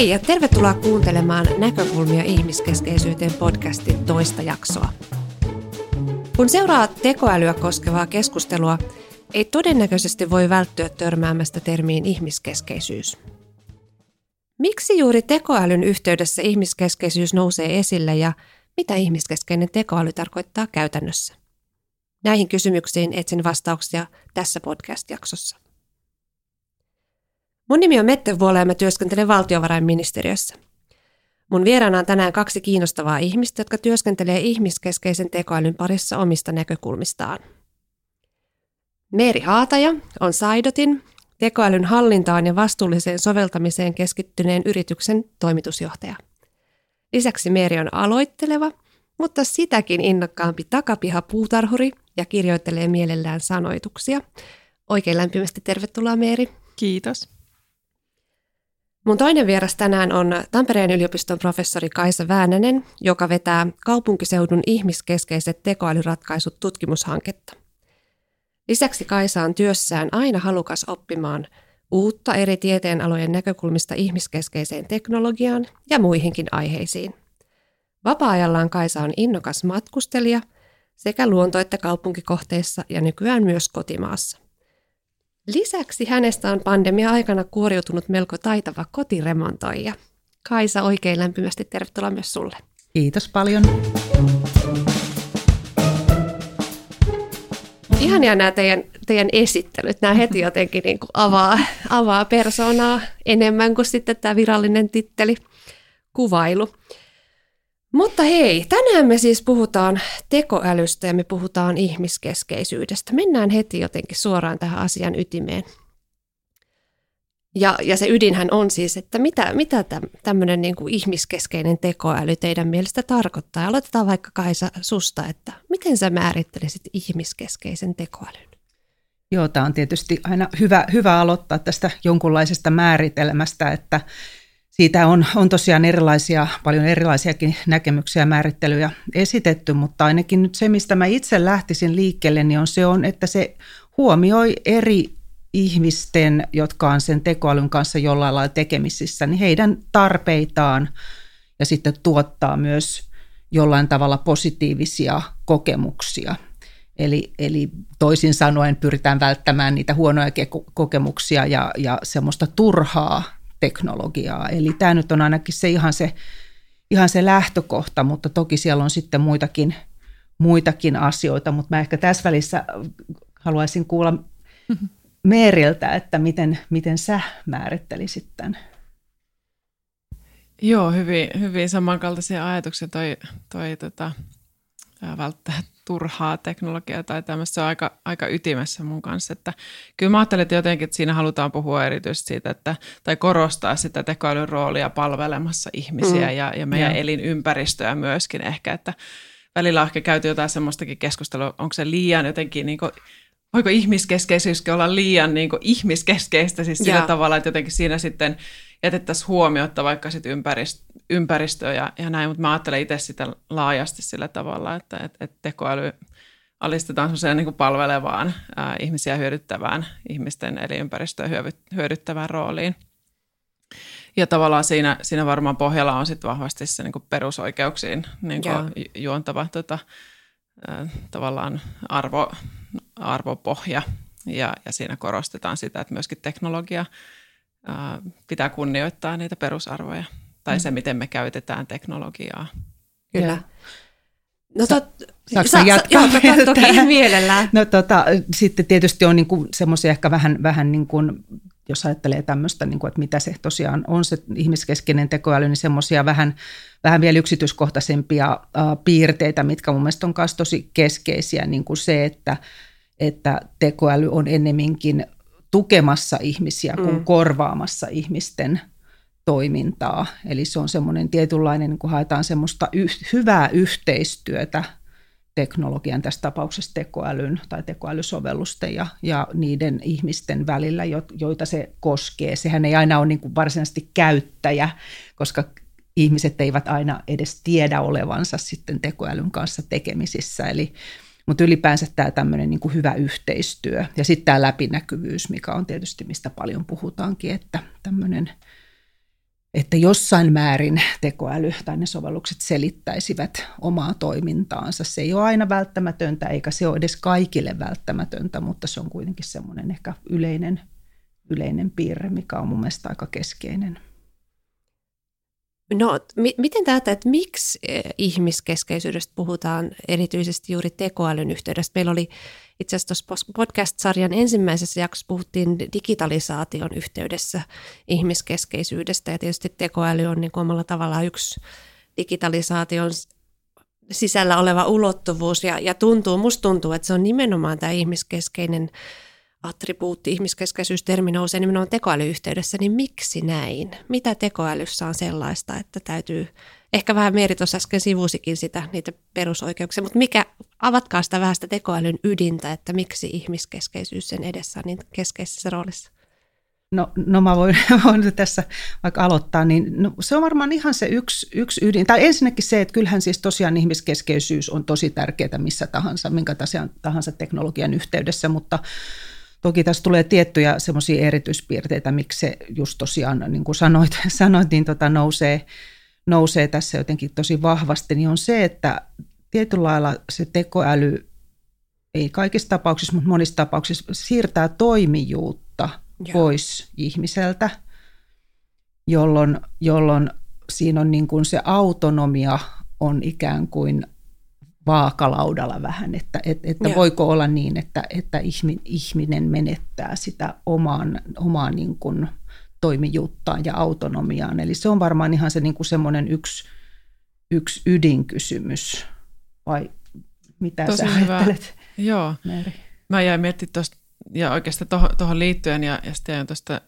Hei ja tervetuloa kuuntelemaan Näkökulmia ihmiskeskeisyyteen podcastin toista jaksoa. Kun seuraa tekoälyä koskevaa keskustelua, ei todennäköisesti voi välttyä törmäämästä termiin ihmiskeskeisyys. Miksi juuri tekoälyn yhteydessä ihmiskeskeisyys nousee esille ja mitä ihmiskeskeinen tekoäly tarkoittaa käytännössä? Näihin kysymyksiin etsin vastauksia tässä podcast-jaksossa. Mun nimi on Mette Vuola ja mä työskentelen valtiovarainministeriössä. Mun vieraana on tänään kaksi kiinnostavaa ihmistä, jotka työskentelee ihmiskeskeisen tekoälyn parissa omista näkökulmistaan. Meeri Haataja on Saidotin, tekoälyn hallintaan ja vastuulliseen soveltamiseen keskittyneen yrityksen toimitusjohtaja. Lisäksi Meeri on aloitteleva, mutta sitäkin innokkaampi takapiha puutarhuri ja kirjoittelee mielellään sanoituksia. Oikein lämpimästi tervetuloa Meeri. Kiitos. Mun toinen vieras tänään on Tampereen yliopiston professori Kaisa Väänänen, joka vetää kaupunkiseudun ihmiskeskeiset tekoälyratkaisut tutkimushanketta. Lisäksi Kaisa on työssään aina halukas oppimaan uutta eri tieteenalojen näkökulmista ihmiskeskeiseen teknologiaan ja muihinkin aiheisiin. Vapaa-ajallaan Kaisa on innokas matkustelija sekä luonto- että kaupunkikohteissa ja nykyään myös kotimaassa. Lisäksi hänestä on pandemia-aikana kuoriutunut melko taitava kotiremontoija. Kaisa, oikein lämpimästi tervetuloa myös sulle. Kiitos paljon. Ihania nämä teidän, teidän esittelyt. Nämä heti jotenkin niin kuin avaa, avaa persoonaa enemmän kuin sitten tämä virallinen titteli, kuvailu. Mutta hei, tänään me siis puhutaan tekoälystä ja me puhutaan ihmiskeskeisyydestä. Mennään heti jotenkin suoraan tähän asian ytimeen. Ja, ja se ydinhän on siis, että mitä, mitä tämmöinen niin kuin ihmiskeskeinen tekoäly teidän mielestä tarkoittaa. Aloitetaan vaikka Kaisa susta, että miten sä määrittelisit ihmiskeskeisen tekoälyn? Joo, tämä on tietysti aina hyvä, hyvä aloittaa tästä jonkunlaisesta määritelmästä, että siitä on, on tosiaan erilaisia, paljon erilaisiakin näkemyksiä ja määrittelyjä esitetty, mutta ainakin nyt se, mistä mä itse lähtisin liikkeelle, niin on se, on, että se huomioi eri ihmisten, jotka on sen tekoälyn kanssa jollain lailla tekemisissä, niin heidän tarpeitaan ja sitten tuottaa myös jollain tavalla positiivisia kokemuksia. Eli, eli toisin sanoen pyritään välttämään niitä huonoja kokemuksia ja, ja semmoista turhaa teknologiaa. Eli tämä nyt on ainakin se ihan se, ihan se lähtökohta, mutta toki siellä on sitten muitakin, muitakin asioita, mutta mä ehkä tässä välissä haluaisin kuulla Meeriltä, että miten, miten sä määrittelisit tämän? Joo, hyvin, hyvin samankaltaisia ajatuksia toi, toi tota, välttää turhaa teknologiaa tai tämmöistä. Se on aika, aika ytimessä mun kanssa. Että kyllä mä ajattelen, että jotenkin että siinä halutaan puhua erityisesti siitä, että, tai korostaa sitä tekoälyn roolia palvelemassa ihmisiä mm. ja, ja meidän yeah. elinympäristöä myöskin ehkä, että välillä on ehkä käyty jotain semmoistakin keskustelua, onko se liian jotenkin niin voiko ihmiskeskeisyyskin olla liian niin kuin ihmiskeskeistä siis sillä tavalla, että jotenkin siinä sitten jätettäisiin huomiota vaikka sit ympäristö, ympäristöä ja, ja näin, mutta mä ajattelen itse sitä laajasti sillä tavalla, että et, et tekoäly alistetaan sellaiseen niin palvelevaan, ää, ihmisiä hyödyttävään, ihmisten elinympäristöä hyödyttävään rooliin. Ja tavallaan siinä, siinä varmaan pohjalla on sitten vahvasti se niin perusoikeuksiin niin juontava tota, ää, tavallaan arvo, arvopohja. Ja, ja siinä korostetaan sitä, että myöskin teknologia ää, pitää kunnioittaa niitä perusarvoja tai mm. se, miten me käytetään teknologiaa. Kyllä. No tot, Saanko sa, jatkaa? Sa, joo, toki mielellään. No tota, sitten tietysti on niinku semmoisia ehkä vähän, vähän niin kuin, jos ajattelee tämmöistä, niin kuin, että mitä se tosiaan on se ihmiskeskeinen tekoäly, niin semmoisia vähän, vähän vielä yksityiskohtaisempia uh, piirteitä, mitkä mun mielestä on myös tosi keskeisiä, niin kuin se, että, että tekoäly on ennemminkin tukemassa ihmisiä kuin mm. korvaamassa ihmisten toimintaa. Eli se on semmoinen tietynlainen, niin kun haetaan semmoista yh- hyvää yhteistyötä teknologian, tässä tapauksessa tekoälyn tai tekoälysovellusten ja, ja niiden ihmisten välillä, joita se koskee. Sehän ei aina ole niin kuin varsinaisesti käyttäjä, koska ihmiset eivät aina edes tiedä olevansa sitten tekoälyn kanssa tekemisissä. Eli, mutta ylipäänsä tämä tämmöinen niin kuin hyvä yhteistyö ja sitten tämä läpinäkyvyys, mikä on tietysti mistä paljon puhutaankin, että tämmöinen – että jossain määrin tekoäly tai ne sovellukset selittäisivät omaa toimintaansa. Se ei ole aina välttämätöntä, eikä se ole edes kaikille välttämätöntä, mutta se on kuitenkin semmoinen ehkä yleinen, yleinen piirre, mikä on mun mielestä aika keskeinen. No, miten täältä, että miksi eh, ihmiskeskeisyydestä puhutaan erityisesti juuri tekoälyn yhteydessä? Meillä oli itse asiassa tuossa podcast-sarjan ensimmäisessä jaksossa puhuttiin digitalisaation yhteydessä ihmiskeskeisyydestä ja tietysti tekoäly on niin omalla tavallaan yksi digitalisaation sisällä oleva ulottuvuus ja, ja tuntuu, musta tuntuu, että se on nimenomaan tämä ihmiskeskeinen attribuutti, ihmiskeskeisyys-termi nousee nimenomaan tekoälyyhteydessä, niin miksi näin? Mitä tekoälyssä on sellaista, että täytyy, ehkä vähän Meeri tuossa äsken sivusikin sitä, niitä perusoikeuksia, mutta mikä, avatkaa sitä vähän sitä tekoälyn ydintä, että miksi ihmiskeskeisyys sen edessä on niin keskeisessä roolissa? No, no mä voin, voin tässä vaikka aloittaa, niin no, se on varmaan ihan se yksi, yksi ydin. Tai ensinnäkin se, että kyllähän siis tosiaan ihmiskeskeisyys on tosi tärkeää missä tahansa, minkä tahansa teknologian yhteydessä, mutta Toki tässä tulee tiettyjä semmoisia erityispiirteitä, miksi se just tosiaan, niin kuin sanoit, sanoit niin tota nousee, nousee tässä jotenkin tosi vahvasti, niin on se, että tietyllä lailla se tekoäly ei kaikissa tapauksissa, mutta monissa tapauksissa siirtää toimijuutta Joo. pois ihmiseltä, jolloin, jolloin siinä on niin kuin se autonomia on ikään kuin vaakalaudalla vähän, että, että, että voiko olla niin, että, että ihminen menettää sitä omaan, omaan niin kuin toimijuuttaan ja autonomiaan. Eli se on varmaan ihan se niin kuin semmoinen yksi, yksi ydinkysymys, vai mitä Tosi sä hyvä. ajattelet? Joo, Meri? mä jäin miettimään tuosta, ja oikeastaan tuohon liittyen, ja, ja sitten tuosta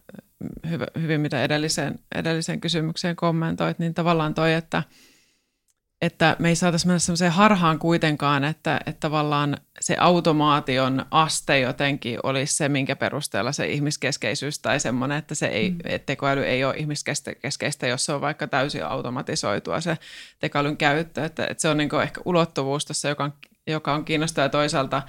hyvin, mitä edelliseen, edelliseen kysymykseen kommentoit, niin tavallaan toi, että – että me ei saataisi mennä sellaiseen harhaan kuitenkaan, että, että tavallaan se automaation aste jotenkin olisi se, minkä perusteella se ihmiskeskeisyys tai semmoinen, että se ei, mm. että tekoäly ei ole ihmiskeskeistä, jos se on vaikka täysin automatisoitua se tekoälyn käyttö. Että, että se on niin ehkä ulottuvuus tässä, joka on, joka on kiinnostava toisaalta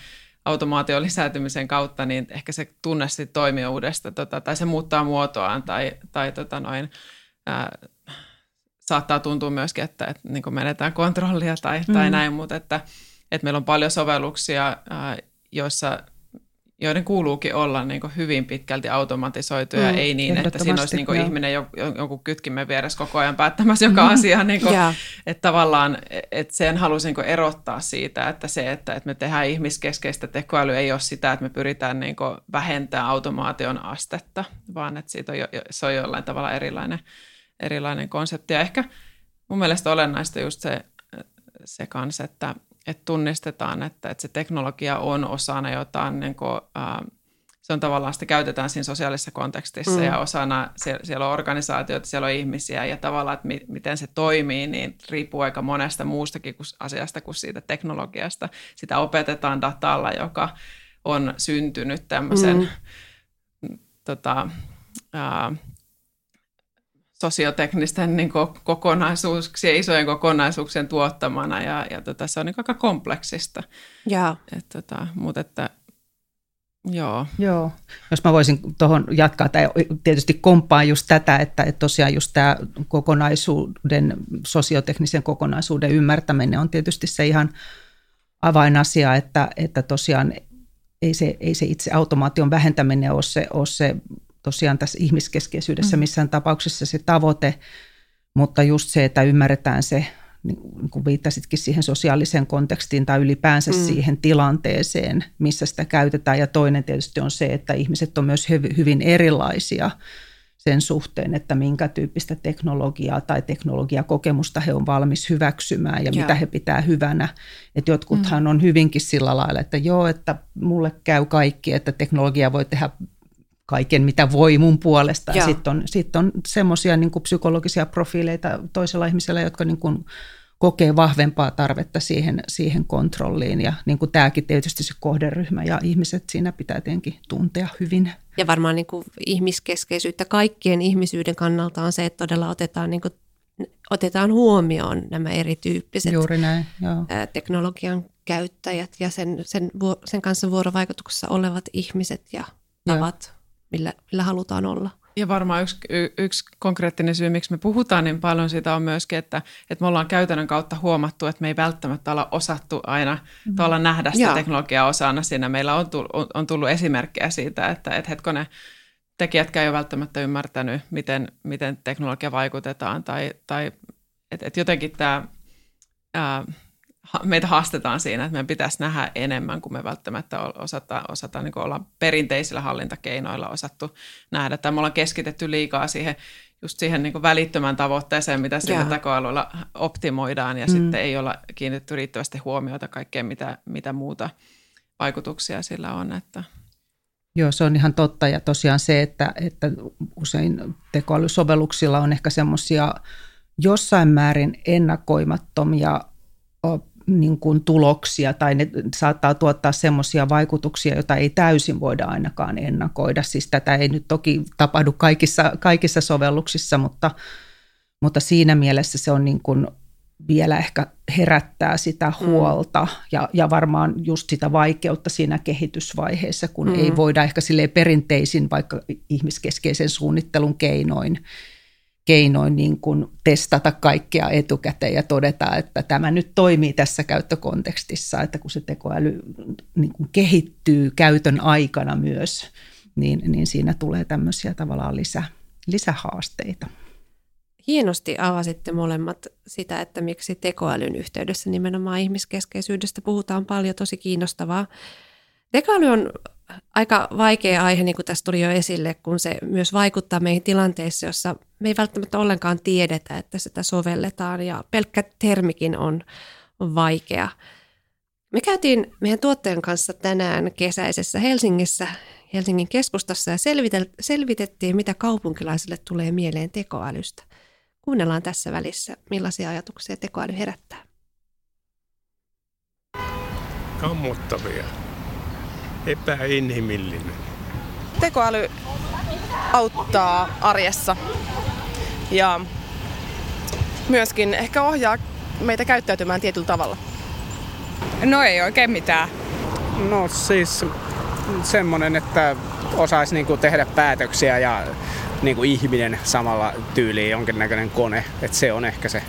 automaation lisääntymisen kautta, niin ehkä se tunne toimijuudesta tota, tai se muuttaa muotoaan tai, tai tota noin, ää, saattaa tuntua myöskin, että, että niin kuin menetään kontrollia tai, mm. tai näin, mutta että, että meillä on paljon sovelluksia, joissa joiden kuuluukin olla niin kuin hyvin pitkälti automatisoituja, mm, ei niin, että siinä olisi niin kuin ihminen jonkun kytkimen vieressä koko ajan päättämässä joka mm. asia. Niin kuin, yeah. Että tavallaan että sen halusin niin erottaa siitä, että se, että, että me tehdään ihmiskeskeistä tekoälyä, ei ole sitä, että me pyritään niin kuin vähentämään automaation astetta, vaan että siitä on jo, se on jollain tavalla erilainen erilainen konsepti. Ja ehkä mun mielestä olennaista just se, se kanssa, että, että tunnistetaan, että, että se teknologia on osana jotain, niin kuin, ää, se on tavallaan, sitä käytetään siinä sosiaalisessa kontekstissa mm. ja osana, siellä, siellä on organisaatioita, siellä on ihmisiä ja tavallaan, että mi, miten se toimii, niin riippuu aika monesta muustakin kuin asiasta kuin siitä teknologiasta. Sitä opetetaan datalla, joka on syntynyt tämmöisen mm. tota, ää, sosioteknisten niin kokonaisuuksien, isojen kokonaisuuksien tuottamana ja, ja tota, se on niin aika kompleksista. Ja. Et, tota, mutta että Joo. Joo. Jos mä voisin tuohon jatkaa, tai tietysti komppaan just tätä, että, että tosiaan just tämä kokonaisuuden, sosioteknisen kokonaisuuden ymmärtäminen on tietysti se ihan avainasia, että, että tosiaan ei se, ei se itse automaation vähentäminen ole se, ole se tosiaan tässä ihmiskeskeisyydessä mm. missään tapauksessa se tavoite, mutta just se, että ymmärretään se, niin kuin viittasitkin siihen sosiaaliseen kontekstiin tai ylipäänsä mm. siihen tilanteeseen, missä sitä käytetään. Ja toinen tietysti on se, että ihmiset on myös hyvin erilaisia sen suhteen, että minkä tyyppistä teknologiaa tai teknologiakokemusta he on valmis hyväksymään ja ja. mitä he pitää hyvänä. Että jotkuthan mm. on hyvinkin sillä lailla, että joo, että mulle käy kaikki, että teknologia voi tehdä kaiken, mitä voi mun puolesta. Sitten on, sit on semmoisia niin psykologisia profiileita toisella ihmisellä, jotka niin kuin kokee vahvempaa tarvetta siihen, siihen kontrolliin. Ja niin kuin tämäkin tietysti se kohderyhmä ja ihmiset siinä pitää tietenkin tuntea hyvin. Ja varmaan niin kuin ihmiskeskeisyyttä kaikkien ihmisyyden kannalta on se, että todella otetaan, niin kuin, otetaan huomioon nämä erityyppiset Juuri näin, joo. teknologian käyttäjät ja sen, sen, sen kanssa vuorovaikutuksessa olevat ihmiset ja tavat millä, millä halutaan olla. Ja varmaan yksi, yksi konkreettinen syy, miksi me puhutaan niin paljon siitä on myöskin, että, että me ollaan käytännön kautta huomattu, että me ei välttämättä olla osattu aina mm. tuolla nähdä sitä Joo. teknologiaa osana siinä. Meillä on tullut, on tullut esimerkkejä siitä, että, että hetkonen, tekijätkään ei ole välttämättä ymmärtänyt, miten, miten teknologia vaikutetaan tai, tai että et jotenkin tämä, ää, meitä haastetaan siinä, että meidän pitäisi nähdä enemmän kuin me välttämättä osata, osata niin olla perinteisillä hallintakeinoilla osattu nähdä. Tai me ollaan keskitetty liikaa siihen, just siihen niin välittömän tavoitteeseen, mitä sillä tekoälyllä optimoidaan ja mm. sitten ei olla kiinnitetty riittävästi huomiota kaikkeen, mitä, mitä muuta vaikutuksia sillä on. Että. Joo, se on ihan totta ja tosiaan se, että, että usein tekoälysovelluksilla on ehkä semmoisia jossain määrin ennakoimattomia niin kuin tuloksia tai ne saattaa tuottaa semmoisia vaikutuksia, joita ei täysin voida ainakaan ennakoida. Siis tätä ei nyt toki tapahdu kaikissa, kaikissa sovelluksissa, mutta, mutta siinä mielessä se on niin kuin vielä ehkä herättää sitä mm. huolta mm. ja, ja varmaan just sitä vaikeutta siinä kehitysvaiheessa, kun mm. ei voida ehkä sille perinteisin vaikka ihmiskeskeisen suunnittelun keinoin keinoin niin kuin testata kaikkea etukäteen ja todeta, että tämä nyt toimii tässä käyttökontekstissa, että kun se tekoäly niin kuin kehittyy käytön aikana myös, niin, niin siinä tulee tämmöisiä tavallaan lisä, lisähaasteita. Hienosti avasitte molemmat sitä, että miksi tekoälyn yhteydessä nimenomaan ihmiskeskeisyydestä puhutaan paljon, tosi kiinnostavaa. Tekoäly on aika vaikea aihe, niin kuin tässä tuli jo esille, kun se myös vaikuttaa meihin tilanteissa, jossa me ei välttämättä ollenkaan tiedetä, että sitä sovelletaan ja pelkkä termikin on, vaikea. Me käytiin meidän tuottajan kanssa tänään kesäisessä Helsingissä, Helsingin keskustassa ja selvitettiin, mitä kaupunkilaisille tulee mieleen tekoälystä. Kuunnellaan tässä välissä, millaisia ajatuksia tekoäly herättää. Kammottavia epäinhimillinen. Tekoäly auttaa arjessa ja myöskin ehkä ohjaa meitä käyttäytymään tietyllä tavalla. No ei oikein mitään. No siis semmonen, että osaisi niinku tehdä päätöksiä ja niinku ihminen samalla tyyliin jonkinnäköinen kone. Että se on ehkä se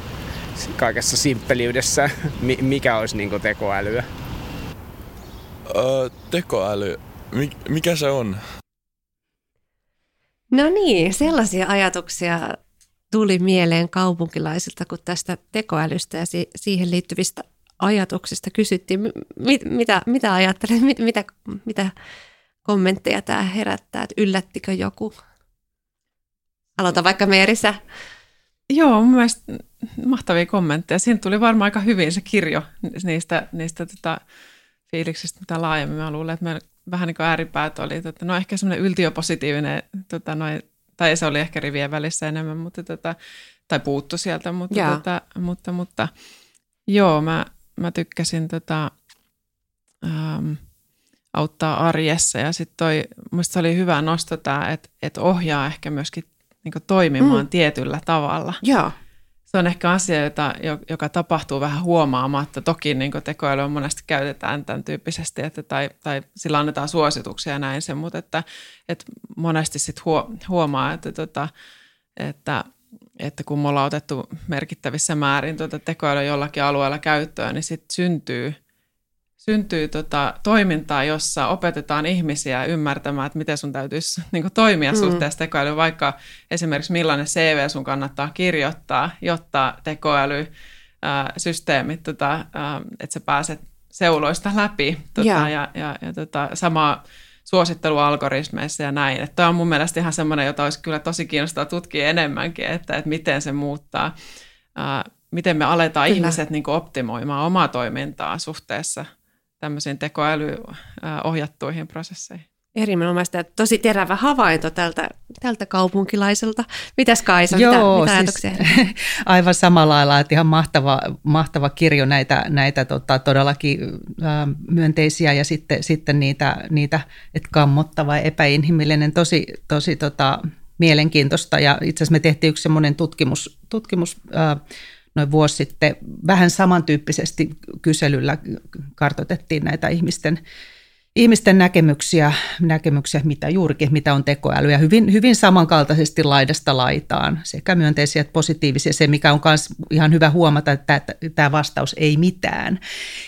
kaikessa simppeliydessä, mikä olisi niinku tekoälyä. Öö, tekoäly, mikä se on? No niin, sellaisia ajatuksia tuli mieleen kaupunkilaisilta, kun tästä tekoälystä ja siihen liittyvistä ajatuksista kysyttiin. Mit, mitä, mitä ajattelet, mit, mitä, mitä kommentteja tämä herättää, että yllättikö joku? Aloita vaikka Meerissä. Joo, mun mielestä mahtavia kommentteja. Siinä tuli varmaan aika hyvin se kirjo niistä, niistä tota, fiiliksistä, mitä laajemmin. Mä luulen, että me vähän niin kuin ääripäät oli, että no ehkä semmoinen yltiöpositiivinen, tota, noin, tai se oli ehkä rivien välissä enemmän, mutta tota, tai puuttu sieltä, mutta, tota, mutta, mutta joo, mä, mä tykkäsin tota, ähm, auttaa arjessa ja sitten toi, musta oli hyvä nosto tämä, että, että ohjaa ehkä myöskin niin toimimaan mm. tietyllä tavalla. Joo se on ehkä asia, jota, joka tapahtuu vähän huomaamatta. Toki niin tekoälyä monesti käytetään tämän tyyppisesti, että, tai, tai sillä annetaan suosituksia ja näin sen, mutta että, että monesti sit huomaa, että, tota, että, että kun me ollaan otettu merkittävissä määrin tuota tekoälyä jollakin alueella käyttöön, niin sitten syntyy – syntyy tota toimintaa, jossa opetetaan ihmisiä ymmärtämään, että miten sun täytyisi niin toimia mm. suhteessa tekoälyyn, vaikka esimerkiksi millainen CV sun kannattaa kirjoittaa, jotta tekoälysysteemit, tota, että sä pääset seuloista läpi tota, yeah. ja, ja, ja tota, sama suosittelualgoritmeissa ja näin. Tämä on mun mielestä ihan semmoinen, jota olisi kyllä tosi kiinnostaa tutkia enemmänkin, että, että miten se muuttaa, ää, miten me aletaan kyllä. ihmiset niin optimoimaan omaa toimintaa suhteessa – tämmöisiin tekoälyohjattuihin prosesseihin. Erinomaista. Tosi terävä havainto tältä, tältä kaupunkilaiselta. Mitäs Kaisa, Joo, mitä, mitä siis, Aivan samalla lailla, että ihan mahtava, mahtava kirjo näitä, näitä tota, todellakin ä, myönteisiä ja sitten, sitten niitä, niitä että kammottava ja epäinhimillinen, tosi, tosi tota, mielenkiintoista. Ja itse asiassa me tehtiin yksi semmoinen tutkimus, tutkimus ä, noin vuosi sitten vähän samantyyppisesti kyselyllä kartoitettiin näitä ihmisten, ihmisten näkemyksiä, näkemyksiä, mitä juurikin, mitä on tekoäly, ja hyvin, hyvin samankaltaisesti laidasta laitaan, sekä myönteisiä että positiivisia. Se, mikä on myös ihan hyvä huomata, että tämä vastaus ei mitään.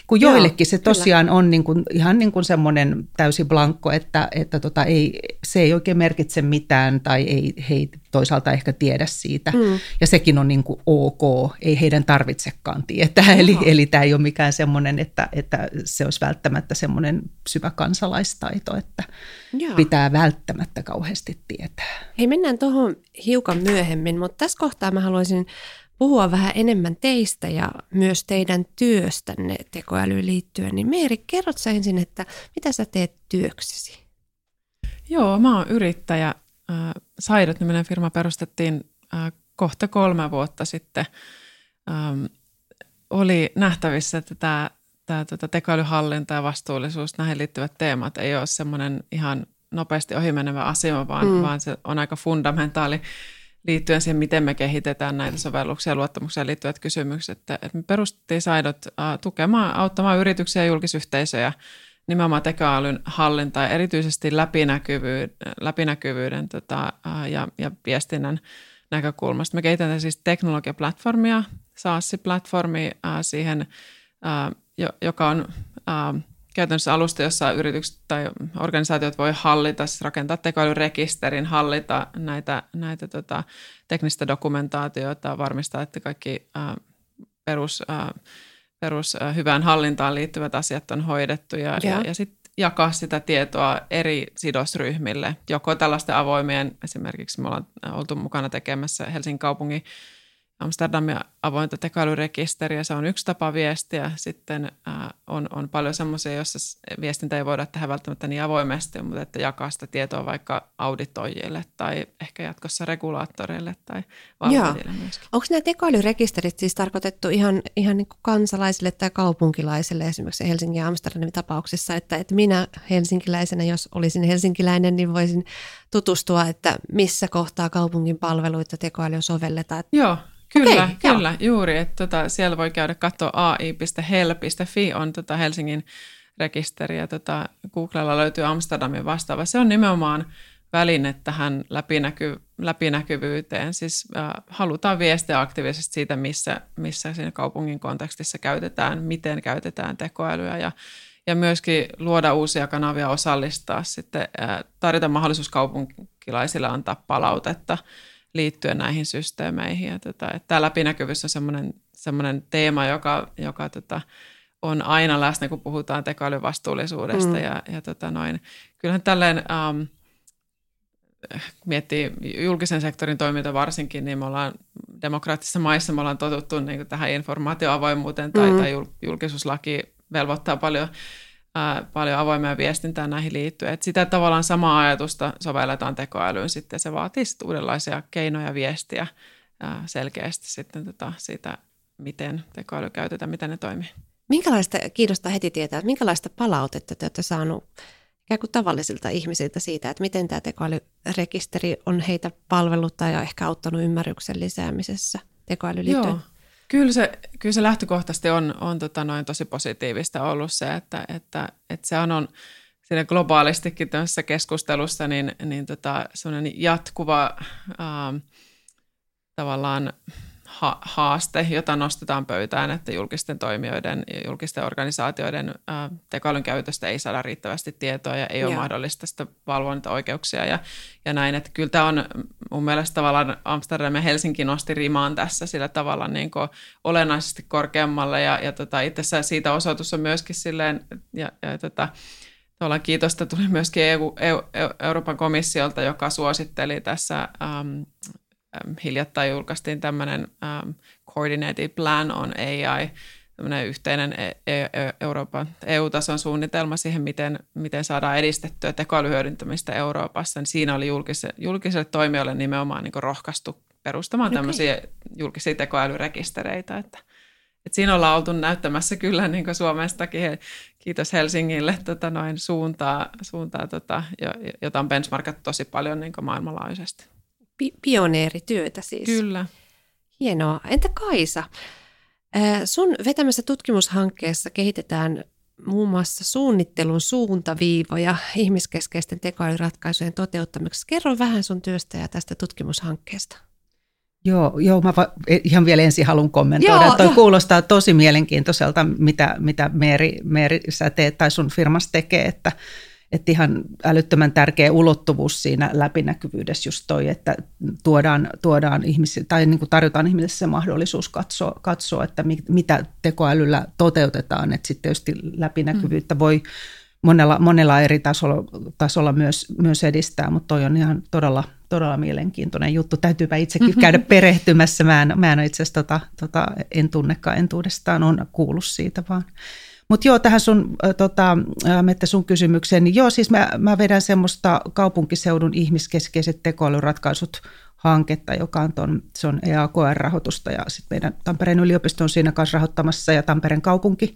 Kun joillekin se tosiaan kyllä. on niin kuin, ihan niin kuin semmoinen täysi blankko, että, että tota ei, se ei oikein merkitse mitään, tai ei, he ei toisaalta ehkä tiedä siitä. Mm. Ja sekin on niin kuin ok, ei heidän tarvitsekaan tietää. Eli, eli tämä ei ole mikään semmoinen, että, että se olisi välttämättä semmoinen syvä kansalaistaito, että Joo. pitää välttämättä kauheasti tietää. Hei, mennään tuohon hiukan myöhemmin, mutta tässä kohtaa mä haluaisin puhua vähän enemmän teistä ja myös teidän työstänne tekoälyyn liittyen. Niin Meeri, kerrot sä ensin, että mitä sä teet työksesi? Joo, mä oon yrittäjä. Saidot-niminen firma perustettiin kohta kolme vuotta sitten. Oli nähtävissä, että tämä tämä tota, tekoälyhallinta ja vastuullisuus, näihin liittyvät teemat ei ole semmoinen ihan nopeasti ohimenevä asia, vaan, mm. vaan se on aika fundamentaali liittyen siihen, miten me kehitetään näitä sovelluksia ja luottamuksia liittyvät kysymykset. Että, että me perustettiin Saidot uh, tukemaan, auttamaan yrityksiä ja julkisyhteisöjä nimenomaan tekoälyn hallinta ja erityisesti läpinäkyvyyden, läpinäkyvyyden tota, ja, ja viestinnän näkökulmasta. Me kehitetään siis teknologiaplatformia, SaaS-platformi uh, siihen uh, joka on äh, käytännössä alusta, jossa yritykset tai organisaatiot voi hallita, siis rakentaa tekoälyrekisterin, hallita näitä, näitä tota, teknistä dokumentaatiota, varmistaa, että kaikki äh, perus, äh, perus hyvään hallintaan liittyvät asiat on hoidettu ja, ja. ja, ja sitten jakaa sitä tietoa eri sidosryhmille, joko tällaisten avoimien, esimerkiksi me ollaan oltu mukana tekemässä Helsingin kaupungin Amsterdamin avointa tekoälyrekisteriä, se on yksi tapa viestiä. Sitten ää, on, on paljon semmoisia, joissa viestintä ei voida tehdä välttämättä niin avoimesti, mutta että jakaa sitä tietoa vaikka auditoijille tai ehkä jatkossa regulaattoreille tai valvojille myöskin. Onko nämä tekoälyrekisterit siis tarkoitettu ihan, ihan niin kuin kansalaisille tai kaupunkilaisille esimerkiksi Helsingin ja Amsterdamin tapauksissa, että, että minä helsinkiläisenä, jos olisin helsinkiläinen, niin voisin tutustua, että missä kohtaa kaupungin palveluita tekoälyä sovelletaan? Joo, Kyllä, Okei, kyllä, joo. juuri. Että tota, siellä voi käydä katsoa ai.hel.fi on tota Helsingin rekisteri ja tota, Googlella löytyy Amsterdamin vastaava. Se on nimenomaan väline tähän läpinäky, läpinäkyvyyteen. Siis äh, halutaan viestiä aktiivisesti siitä, missä, missä siinä kaupungin kontekstissa käytetään, miten käytetään tekoälyä ja, ja myöskin luoda uusia kanavia osallistaa sitten, äh, tarjota mahdollisuus kaupunkilaisille antaa palautetta – liittyen näihin systeemeihin. Ja tota, että tämä läpinäkyvyys on semmoinen, semmoinen teema, joka, joka tota, on aina läsnä, kun puhutaan tekoälyn vastuullisuudesta. Mm. Ja, ja tota noin. Kyllähän tälleen, ähm, miettii julkisen sektorin toiminta varsinkin, niin me ollaan demokraattisissa maissa me ollaan totuttu niin tähän informaatioavoimuuteen tai, mm. tai julkisuuslaki velvoittaa paljon ää, paljon avoimia viestintää näihin liittyen. Et sitä tavallaan samaa ajatusta sovelletaan tekoälyyn sitten. Se vaatii sitten uudenlaisia keinoja viestiä ää, selkeästi sitten tota, siitä, miten tekoäly käytetään, miten ne toimii. Minkälaista, kiinnostaa heti tietää, että minkälaista palautetta te olette saaneet ikään kuin tavallisilta ihmisiltä siitä, että miten tämä tekoälyrekisteri on heitä palvellut tai ehkä auttanut ymmärryksen lisäämisessä tekoälyyn liittyen? Joo. Kyllä se, kyllä se lähtökohtaisesti on, on tota noin tosi positiivista ollut se, että, että, että se on, on siinä globaalistikin tässä keskustelussa niin, niin tota, jatkuva ähm, tavallaan ha- haaste, jota nostetaan pöytään, että julkisten toimijoiden ja julkisten organisaatioiden ää, tekoälyn käytöstä ei saada riittävästi tietoa ja ei ole Joo. mahdollista sitä valvontaoikeuksia ja, ja näin. Että kyllä tämä on mun mielestä tavallaan Amsterdam ja Helsinki nosti rimaan tässä sillä tavalla niin kuin olennaisesti korkeammalle ja, ja tota, itse asiassa siitä osoitus on myöskin silleen, ja, ja tota, Tuolla kiitosta tuli myöskin EU, EU, Euroopan komissiolta, joka suositteli tässä ähm, hiljattain julkaistiin tämmöinen um, Coordinated Plan on AI, tämmöinen yhteinen e- e- e- Euroopan EU-tason suunnitelma siihen, miten, miten saadaan edistettyä tekoälyhyödyntämistä Euroopassa. Niin siinä oli julkiselle, julkiselle toimijoille nimenomaan niin rohkaistu perustamaan okay. tämmöisiä julkisia tekoälyrekistereitä. Että, että siinä ollaan oltu näyttämässä kyllä niin Suomestakin, kiitos Helsingille, tota noin suuntaa, suuntaa tota, jota on benchmarkattu tosi paljon niin maailmanlaajuisesti pioneerityötä siis. Kyllä. Hienoa. Entä Kaisa? Sun vetämässä tutkimushankkeessa kehitetään muun muassa suunnittelun suuntaviivoja ihmiskeskeisten tekoälyratkaisujen toteuttamiseksi. Kerro vähän sun työstä ja tästä tutkimushankkeesta. Joo, joo mä va- ihan vielä ensin haluan kommentoida. Joo, Toi jo. kuulostaa tosi mielenkiintoiselta, mitä, mitä Meeri, Meeri sä teet tai sun firmas tekee, että, että ihan älyttömän tärkeä ulottuvuus siinä läpinäkyvyydessä just toi, että tuodaan, tuodaan ihmisiä, tai niin kuin tarjotaan ihmisille se mahdollisuus katsoa, katsoa, että mitä tekoälyllä toteutetaan, että sitten tietysti läpinäkyvyyttä mm. voi monella, monella eri tasolla, tasolla myös, myös edistää, mutta toi on ihan todella, todella mielenkiintoinen juttu. Täytyypä itsekin mm-hmm. käydä perehtymässä. Mä en, mä en itse asiassa tota, tota, en tunnekaan entuudestaan, on kuullut siitä vaan. Mutta joo, tähän sun, tota, Mette sun kysymykseen, niin joo, siis mä, mä vedän semmoista kaupunkiseudun ihmiskeskeiset tekoälyratkaisut hanketta, joka on, ton, se on EAKR-rahoitusta ja sitten meidän Tampereen yliopisto on siinä kanssa rahoittamassa ja Tampereen kaupunki.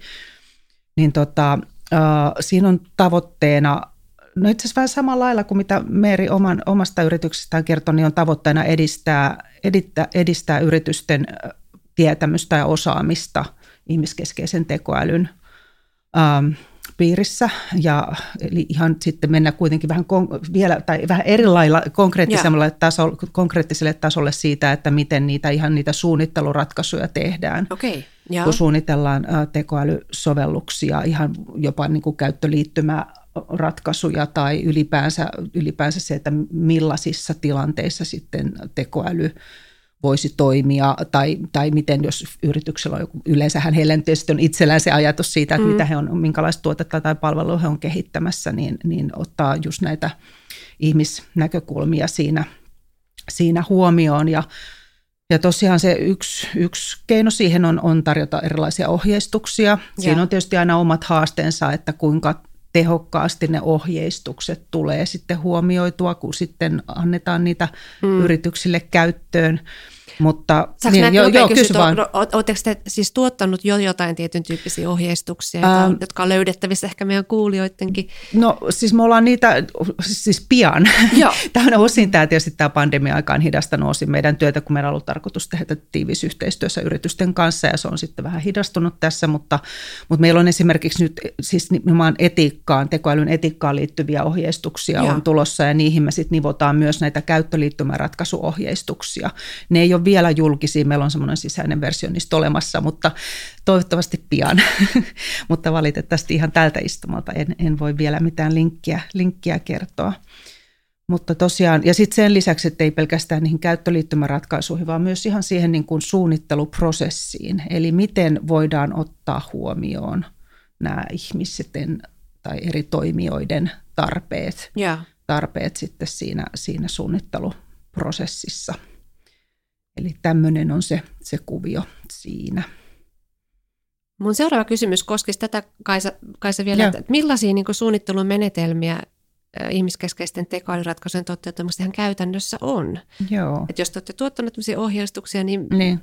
Niin tota, äh, siinä on tavoitteena, no itse asiassa vähän samalla lailla kuin mitä Meeri oman, omasta yrityksestään kertoi, niin on tavoitteena edistää, edistää, edistää yritysten tietämystä ja osaamista ihmiskeskeisen tekoälyn ähm, piirissä ja eli ihan sitten mennä kuitenkin vähän kon, vielä tai vähän eri lailla konkreettiselle, tasolle, konkreettiselle tasolle siitä, että miten niitä ihan niitä suunnitteluratkaisuja tehdään. Okay, ja. Kun suunnitellaan tekoälysovelluksia, ihan jopa niin kuin käyttöliittymä ratkaisuja tai ylipäänsä, ylipäänsä se, että millaisissa tilanteissa sitten tekoäly voisi toimia, tai, tai miten jos yrityksellä on joku, yleensähän heillä on itsellään se ajatus siitä, että mm. mitä he on, minkälaista tuotetta tai palvelua he on kehittämässä, niin, niin ottaa just näitä ihmisnäkökulmia siinä, siinä huomioon. Ja, ja tosiaan se yksi, yksi keino siihen on, on tarjota erilaisia ohjeistuksia. Siinä ja. on tietysti aina omat haasteensa, että kuinka tehokkaasti ne ohjeistukset tulee sitten huomioitua, kun sitten annetaan niitä mm. yrityksille käyttöön. Mutta, Saanko niin, joo, joo, kysy vaan. Oletteko te siis tuottanut jo jotain tietyn tyyppisiä ohjeistuksia, ähm, jotka on löydettävissä ehkä meidän kuulijoidenkin? No siis me ollaan niitä, siis pian. Joo. tämä on osin tämä tietysti tämä pandemia-aika on hidastanut osin meidän työtä, kun meillä on ollut tarkoitus tehdä tiivis yhteistyössä yritysten kanssa ja se on sitten vähän hidastunut tässä, mutta, mutta meillä on esimerkiksi nyt siis nimenomaan etiikkaan, tekoälyn etiikkaan liittyviä ohjeistuksia Joo. on tulossa ja niihin me sitten nivotaan myös näitä käyttöliittymäratkaisuohjeistuksia. Ne ei ole vielä julkisia. Meillä on semmoinen sisäinen versio niistä olemassa, mutta toivottavasti pian. mutta valitettavasti ihan tältä istumalta en, en voi vielä mitään linkkiä, linkkiä kertoa. Mutta tosiaan, ja sitten sen lisäksi, että ei pelkästään niihin käyttöliittymäratkaisuihin, vaan myös ihan siihen niin kuin suunnitteluprosessiin. Eli miten voidaan ottaa huomioon nämä ihmisten tai eri toimijoiden tarpeet, yeah. tarpeet sitten siinä, siinä suunnitteluprosessissa. Eli tämmöinen on se, se kuvio siinä. Mun seuraava kysymys koskisi tätä, Kaisa, Kaisa vielä, että millaisia niin suunnittelumenetelmiä ihmiskeskeisten tekoälyratkaisujen toteuttamista ihan käytännössä on. Joo. Et jos te olette tuottaneet ohjeistuksia, niin, niin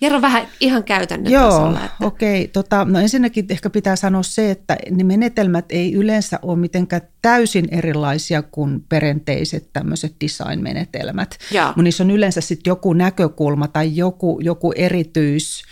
Kerro vähän ihan käytännön Joo, tasolla. Että... okei. Okay, tota, no ensinnäkin ehkä pitää sanoa se, että ne menetelmät ei yleensä ole mitenkään täysin erilaisia kuin perinteiset tämmöiset design-menetelmät. Mutta niissä on yleensä sitten joku näkökulma tai joku, joku erityis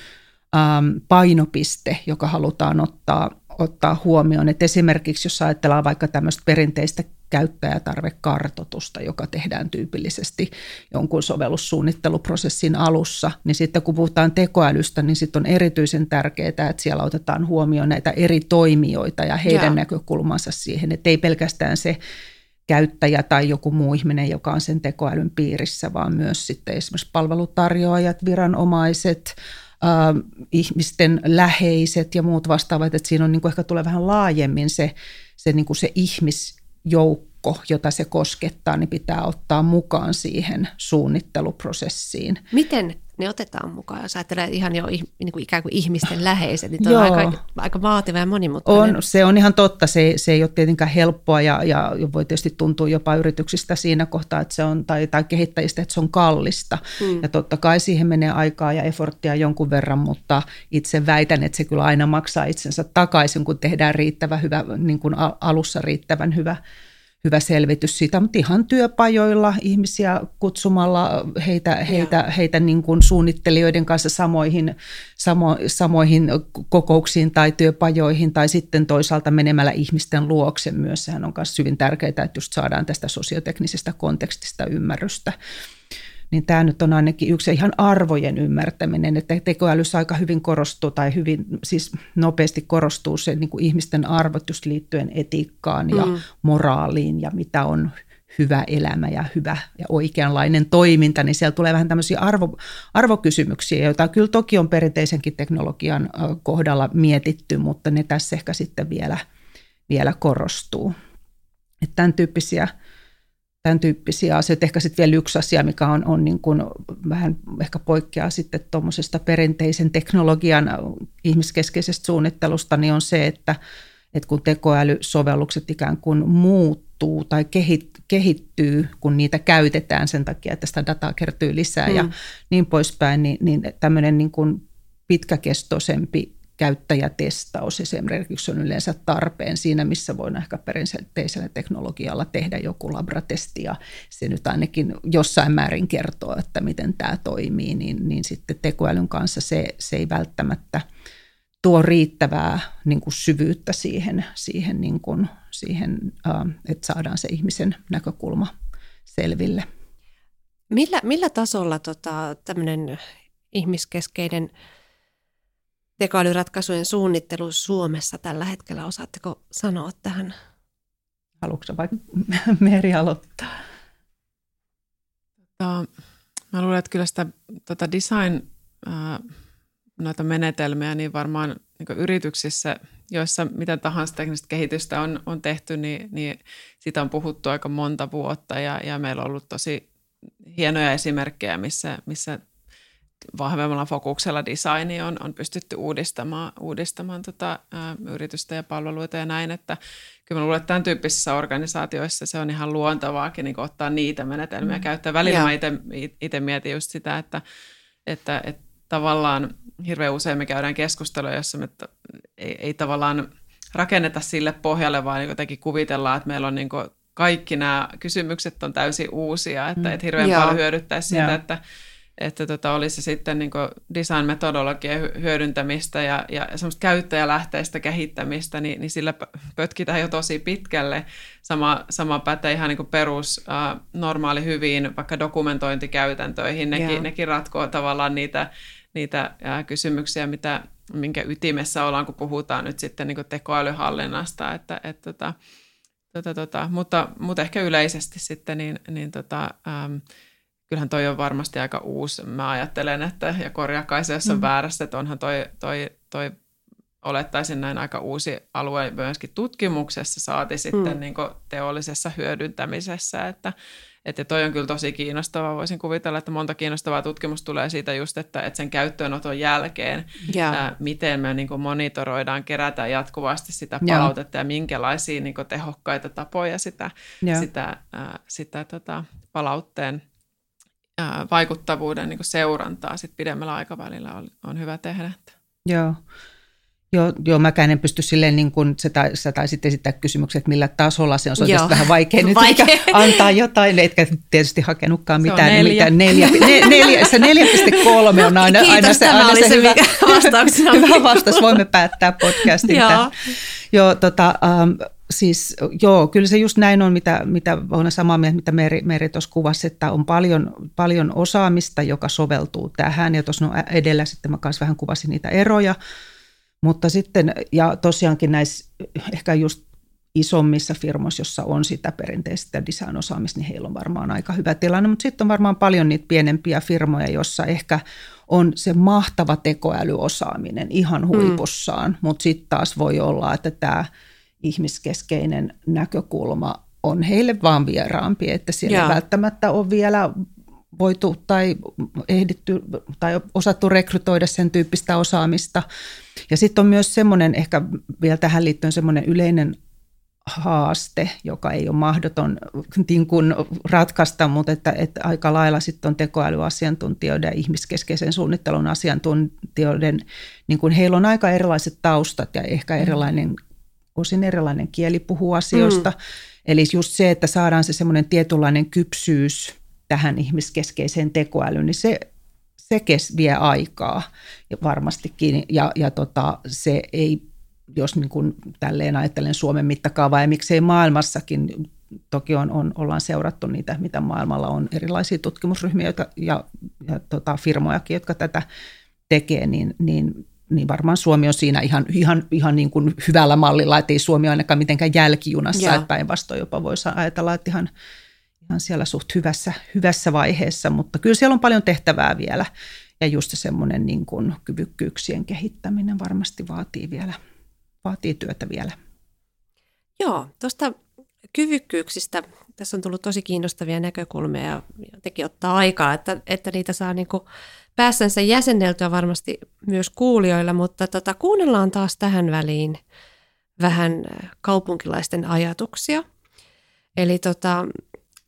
ähm, painopiste, joka halutaan ottaa, ottaa huomioon. Et esimerkiksi jos ajatellaan vaikka tämmöistä perinteistä käyttäjätarvekartotusta, joka tehdään tyypillisesti jonkun sovellussuunnitteluprosessin alussa, niin sitten kun puhutaan tekoälystä, niin sitten on erityisen tärkeää, että siellä otetaan huomioon näitä eri toimijoita ja heidän ja. näkökulmansa siihen, että ei pelkästään se käyttäjä tai joku muu ihminen, joka on sen tekoälyn piirissä, vaan myös sitten esimerkiksi palvelutarjoajat, viranomaiset, ihmisten läheiset ja muut vastaavat, että siinä on niin kuin ehkä tulee vähän laajemmin se, se, niin kuin se ihmis, joukko, jota se koskettaa, niin pitää ottaa mukaan siihen suunnitteluprosessiin. Miten ne otetaan mukaan, jos ajattelee ihan jo niin kuin ikään kuin ihmisten läheiset, niin on aika, aika vaativa ja monimutkainen. On, se on ihan totta, se, se ei ole tietenkään helppoa ja, ja voi tietysti tuntua jopa yrityksistä siinä kohtaa, että se on, tai, tai kehittäjistä, että se on kallista. Hmm. Ja totta kai siihen menee aikaa ja eforttia jonkun verran, mutta itse väitän, että se kyllä aina maksaa itsensä takaisin, kun tehdään riittävän hyvä, niin kuin alussa riittävän hyvä hyvä selvitys siitä, mutta ihan työpajoilla ihmisiä kutsumalla heitä, heitä, heitä niin kuin suunnittelijoiden kanssa samoihin, samo, samoihin kokouksiin tai työpajoihin tai sitten toisaalta menemällä ihmisten luokse myös. Sehän on myös hyvin tärkeää, että just saadaan tästä sosioteknisestä kontekstista ymmärrystä niin tämä nyt on ainakin yksi ihan arvojen ymmärtäminen, että tekoälyssä aika hyvin korostuu tai hyvin siis nopeasti korostuu se niin kuin ihmisten arvot just liittyen etiikkaan ja mm. moraaliin ja mitä on hyvä elämä ja hyvä ja oikeanlainen toiminta, niin siellä tulee vähän tämmöisiä arvo, arvokysymyksiä, joita kyllä toki on perinteisenkin teknologian kohdalla mietitty, mutta ne tässä ehkä sitten vielä, vielä korostuu. Että tämän tyyppisiä tämän tyyppisiä asioita. Ehkä sitten vielä yksi asia, mikä on, on niin kuin vähän ehkä poikkeaa sitten tuommoisesta perinteisen teknologian ihmiskeskeisestä suunnittelusta, niin on se, että, että kun tekoälysovellukset ikään kuin muuttuu tai kehittyy, kun niitä käytetään sen takia, että sitä dataa kertyy lisää mm. ja niin poispäin, niin, niin tämmöinen niin kuin pitkäkestoisempi käyttäjätestaus esimerkiksi on yleensä tarpeen siinä, missä voidaan ehkä perinteisellä teknologialla tehdä joku labratesti ja se nyt ainakin jossain määrin kertoo, että miten tämä toimii, niin, niin sitten tekoälyn kanssa se, se ei välttämättä tuo riittävää niin kuin syvyyttä siihen, siihen, niin kuin, siihen että saadaan se ihmisen näkökulma selville. Millä, millä tasolla tota, tämmöinen ihmiskeskeinen tekoälyratkaisujen suunnittelu Suomessa tällä hetkellä? Osaatteko sanoa tähän? Haluatko vaikka Meri aloittaa? Tota, mä luulen, että kyllä sitä tota design, ää, noita menetelmiä, niin varmaan niin yrityksissä, joissa mitä tahansa teknistä kehitystä on, on tehty, niin, niin siitä on puhuttu aika monta vuotta ja, ja meillä on ollut tosi hienoja esimerkkejä, missä, missä vahvemmalla fokuksella designi on, on pystytty uudistamaan, uudistamaan tota, ä, yritystä ja palveluita ja näin, että kyllä mä luulen, että tämän tyyppisissä organisaatioissa se on ihan luontavaakin niin ottaa niitä menetelmiä mm. käyttöön. Välillä yeah. mä itse mietin just sitä, että, että, että tavallaan hirveän usein me käydään keskustelua, jossa me ei, ei tavallaan rakenneta sille pohjalle, vaan niin jotenkin kuvitellaan, että meillä on niin kaikki nämä kysymykset on täysin uusia, että, mm. että hirveän yeah. paljon hyödyttäisi siitä, yeah. että että tota, olisi se sitten niin design-metodologian hyödyntämistä ja, ja semmoista käyttäjälähteistä kehittämistä, niin, niin sillä pötkitään jo tosi pitkälle. Sama, sama pätee ihan niin perus äh, normaali hyviin vaikka dokumentointikäytäntöihin. Nekin, yeah. nekin ratkoo tavallaan niitä, niitä äh, kysymyksiä, mitä, minkä ytimessä ollaan, kun puhutaan nyt sitten niin tekoälyhallinnasta. Että, et, tota, tota, tota, mutta, mutta ehkä yleisesti sitten niin, niin tota, ähm, kyllähän toi on varmasti aika uusi. Mä ajattelen, että, ja korjaakai se, jos on mm. väärässä, että onhan toi, toi, toi olettaisin näin aika uusi alue myöskin tutkimuksessa, saati sitten mm. niin teollisessa hyödyntämisessä, että, että toi on kyllä tosi kiinnostavaa. Voisin kuvitella, että monta kiinnostavaa tutkimusta tulee siitä just, että, että sen käyttöönoton jälkeen, yeah. ää, miten me niin monitoroidaan, kerätään jatkuvasti sitä palautetta yeah. ja minkälaisia niin tehokkaita tapoja sitä, yeah. sitä, ää, sitä tota, palautteen – vaikuttavuuden niin seurantaa sit pidemmällä aikavälillä on, on hyvä tehdä. Joo. Joo, joo, mäkään en pysty silleen, niin kuin sä, tai, sä taisit esittää kysymyksen, että millä tasolla se on. Se on joo. vähän vaikea nyt vaikea. antaa jotain, etkä tietysti hakenutkaan mitään. Se on neljä. neljä, ne, neljä se 4,3 on aina, Kiitos, aina se, aina se, se hyvä, vastauksena. hyvä vastaus. Voimme päättää podcastin. joo. Joo, tota, um, siis joo, kyllä se just näin on, mitä, mitä on samaa mieltä, mitä Meri, Meri tuossa kuvasi, että on paljon, paljon osaamista, joka soveltuu tähän. Ja tuossa no edellä sitten mä kanssa vähän kuvasin niitä eroja. Mutta sitten, ja tosiaankin näissä ehkä just isommissa firmoissa, jossa on sitä perinteistä design-osaamista, niin heillä on varmaan aika hyvä tilanne. Mutta sitten on varmaan paljon niitä pienempiä firmoja, joissa ehkä on se mahtava tekoälyosaaminen ihan mm. huipussaan, mm. mutta sitten taas voi olla, että tämä – ihmiskeskeinen näkökulma on heille vaan vieraampi, että siellä ei välttämättä ole vielä voitu tai ehditty tai osattu rekrytoida sen tyyppistä osaamista. Ja sitten on myös semmoinen, ehkä vielä tähän liittyen semmoinen yleinen haaste, joka ei ole mahdoton niin kuin ratkaista, mutta että, että aika lailla sitten on tekoälyasiantuntijoiden ja ihmiskeskeisen suunnittelun asiantuntijoiden, niin kuin heillä on aika erilaiset taustat ja ehkä erilainen osin erilainen kieli puhuu asioista. Mm. Eli just se, että saadaan se semmoinen tietynlainen kypsyys tähän ihmiskeskeiseen tekoälyyn, niin se, se kes, vie aikaa ja varmastikin. Ja, ja tota, se ei, jos niin kuin tälleen ajattelen Suomen mittakaavaa ja miksei maailmassakin, toki on, on, ollaan seurattu niitä, mitä maailmalla on, erilaisia tutkimusryhmiä joita, ja, ja tota, firmojakin, jotka tätä tekee, niin, niin niin varmaan Suomi on siinä ihan, ihan, ihan niin kuin hyvällä mallilla, että ei Suomi ainakaan mitenkään jälkijunassa, Joo. että päinvastoin jopa voisi ajatella, että ihan, ihan siellä suht hyvässä, hyvässä vaiheessa, mutta kyllä siellä on paljon tehtävää vielä ja just se semmoinen niin kuin kyvykkyyksien kehittäminen varmasti vaatii vielä, vaatii työtä vielä. Joo, tuosta kyvykkyyksistä tässä on tullut tosi kiinnostavia näkökulmia ja jotenkin ottaa aikaa, että, että niitä saa niin kuin päässänsä jäsenneltyä varmasti myös kuulijoilla, mutta tota, kuunnellaan taas tähän väliin vähän kaupunkilaisten ajatuksia. Eli tota,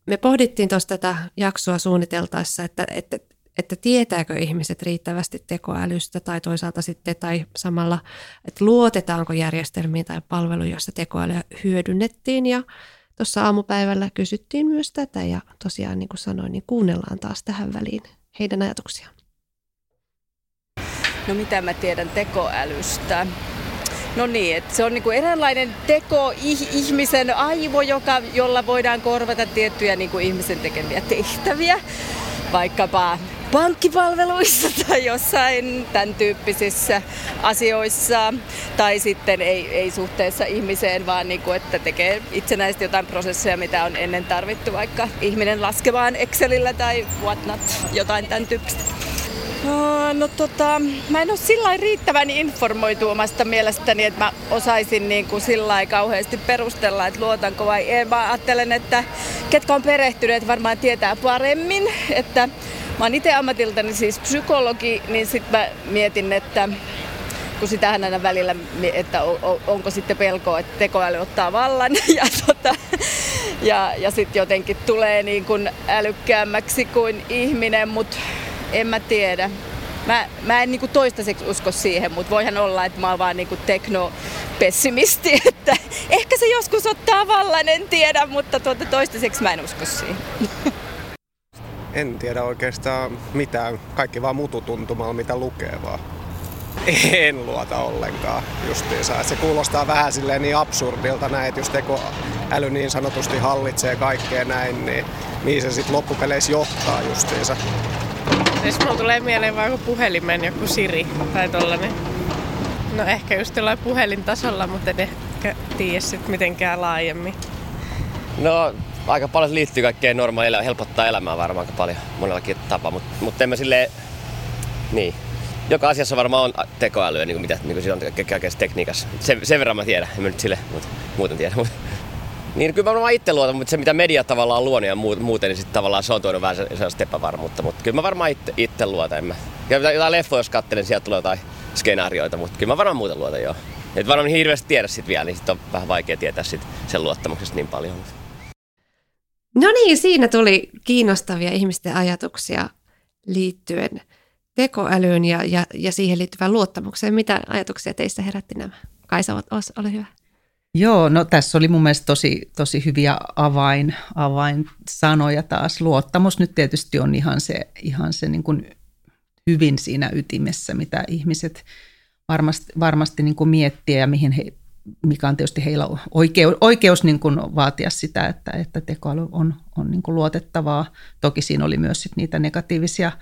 me pohdittiin tuosta tätä jaksoa suunniteltaessa, että, että, että tietääkö ihmiset riittävästi tekoälystä tai toisaalta sitten tai samalla, että luotetaanko järjestelmiin tai palveluihin, joissa tekoälyä hyödynnettiin ja tuossa aamupäivällä kysyttiin myös tätä ja tosiaan niin kuin sanoin, niin kuunnellaan taas tähän väliin heidän ajatuksiaan. No mitä mä tiedän tekoälystä? No niin, että se on niinku eräänlainen teko ihmisen aivo, joka, jolla voidaan korvata tiettyjä niinku ihmisen tekemiä tehtäviä. Vaikkapa pankkipalveluissa tai jossain tämän tyyppisissä asioissa. Tai sitten ei, ei suhteessa ihmiseen, vaan niin kuin, että tekee itsenäisesti jotain prosesseja, mitä on ennen tarvittu vaikka ihminen laskemaan Excelillä tai whatnot, jotain tämän tyyppistä. No tota, mä en ole sillä riittävän informoitu omasta mielestäni, että mä osaisin niin kuin sillä kauheasti perustella, että luotanko vai ei. Mä ajattelen, että ketkä on perehtyneet varmaan tietää paremmin, että Mä oon itse ammatiltani siis psykologi, niin sitten mä mietin, että kun sitähän aina välillä, että onko sitten pelkoa, että tekoäly ottaa vallan ja, tota, ja, ja sitten jotenkin tulee niin kuin älykkäämmäksi kuin ihminen, mutta en mä tiedä. Mä, mä en niinku toistaiseksi usko siihen, mutta voihan olla, että mä oon vaan niinku teknopessimisti, että ehkä se joskus ottaa vallan, en tiedä, mutta tuota, toistaiseksi mä en usko siihen. En tiedä oikeastaan mitään, kaikki vaan mututuntumalla mitä lukee vaan. En luota ollenkaan justiinsa. Se kuulostaa vähän silleen niin absurdilta näin, että jos tekoäly niin sanotusti hallitsee kaikkea näin, niin mihin se sitten loppupeleissä johtaa justiinsa. Siis mulla tulee mieleen vaan puhelimen joku Siri tai tollanen. No ehkä just jollain puhelintasolla, mutta en ehkä tiedä sit mitenkään laajemmin. No aika paljon liittyy kaikkeen normaalia, helpottaa elämää varmaan aika paljon monellakin tapaa, mutta mut emme sille niin. Joka asiassa varmaan on tekoälyä, niin kuin mitä niin kuin siinä on kaikessa tekniikassa. Sen, sen verran mä tiedän, en mä nyt sille, mutta muuten tiedä. Mutta, niin kyllä mä varmaan itse luotan, mutta se mitä media tavallaan on luonut ja muuten, niin sitten tavallaan se on tuonut vähän sellaista epävarmuutta. Mutta kyllä mä varmaan itse, itse luotan. Mä. Ja jotain leffoja, jos katselen, niin sieltä tulee jotain skenaarioita, mutta kyllä mä varmaan muuten luotan joo. Et varmaan hirveästi tiedä sit vielä, niin sit on vähän vaikea tietää sit sen luottamuksesta niin paljon. No niin, siinä tuli kiinnostavia ihmisten ajatuksia liittyen tekoälyyn ja, ja, ja siihen liittyvään luottamukseen. Mitä ajatuksia teistä herätti nämä? Kaisa, ole hyvä. Joo, no tässä oli mun mielestä tosi, tosi hyviä avain, avainsanoja taas. Luottamus nyt tietysti on ihan se, ihan se niin kuin hyvin siinä ytimessä, mitä ihmiset varmasti, varmasti niin kuin miettiä ja mihin he mikä on tietysti heillä oikeus, oikeus niin kuin vaatia sitä, että, että tekoäly on, on niin kuin luotettavaa. Toki siinä oli myös sit niitä negatiivisia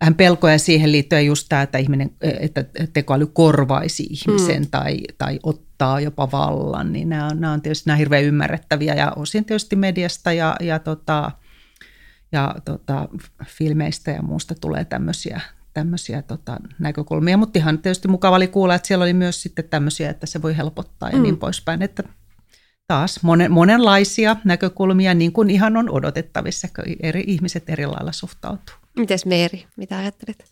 vähän pelkoja siihen liittyen just tämä, että, ihminen, että tekoäly korvaisi ihmisen hmm. tai, tai ottaa jopa vallan, niin nämä on, nämä on tietysti nämä hirveän ymmärrettäviä ja osin tietysti mediasta ja, ja, tota, ja tota, filmeistä ja muusta tulee tämmöisiä, tämmöisiä tota, näkökulmia, mutta ihan tietysti mukava oli kuulla, että siellä oli myös sitten tämmöisiä, että se voi helpottaa ja mm. niin poispäin, että taas monen, monenlaisia näkökulmia, niin kuin ihan on odotettavissa, kun eri ihmiset eri lailla suhtautuu. Mites Meeri, mitä ajattelit?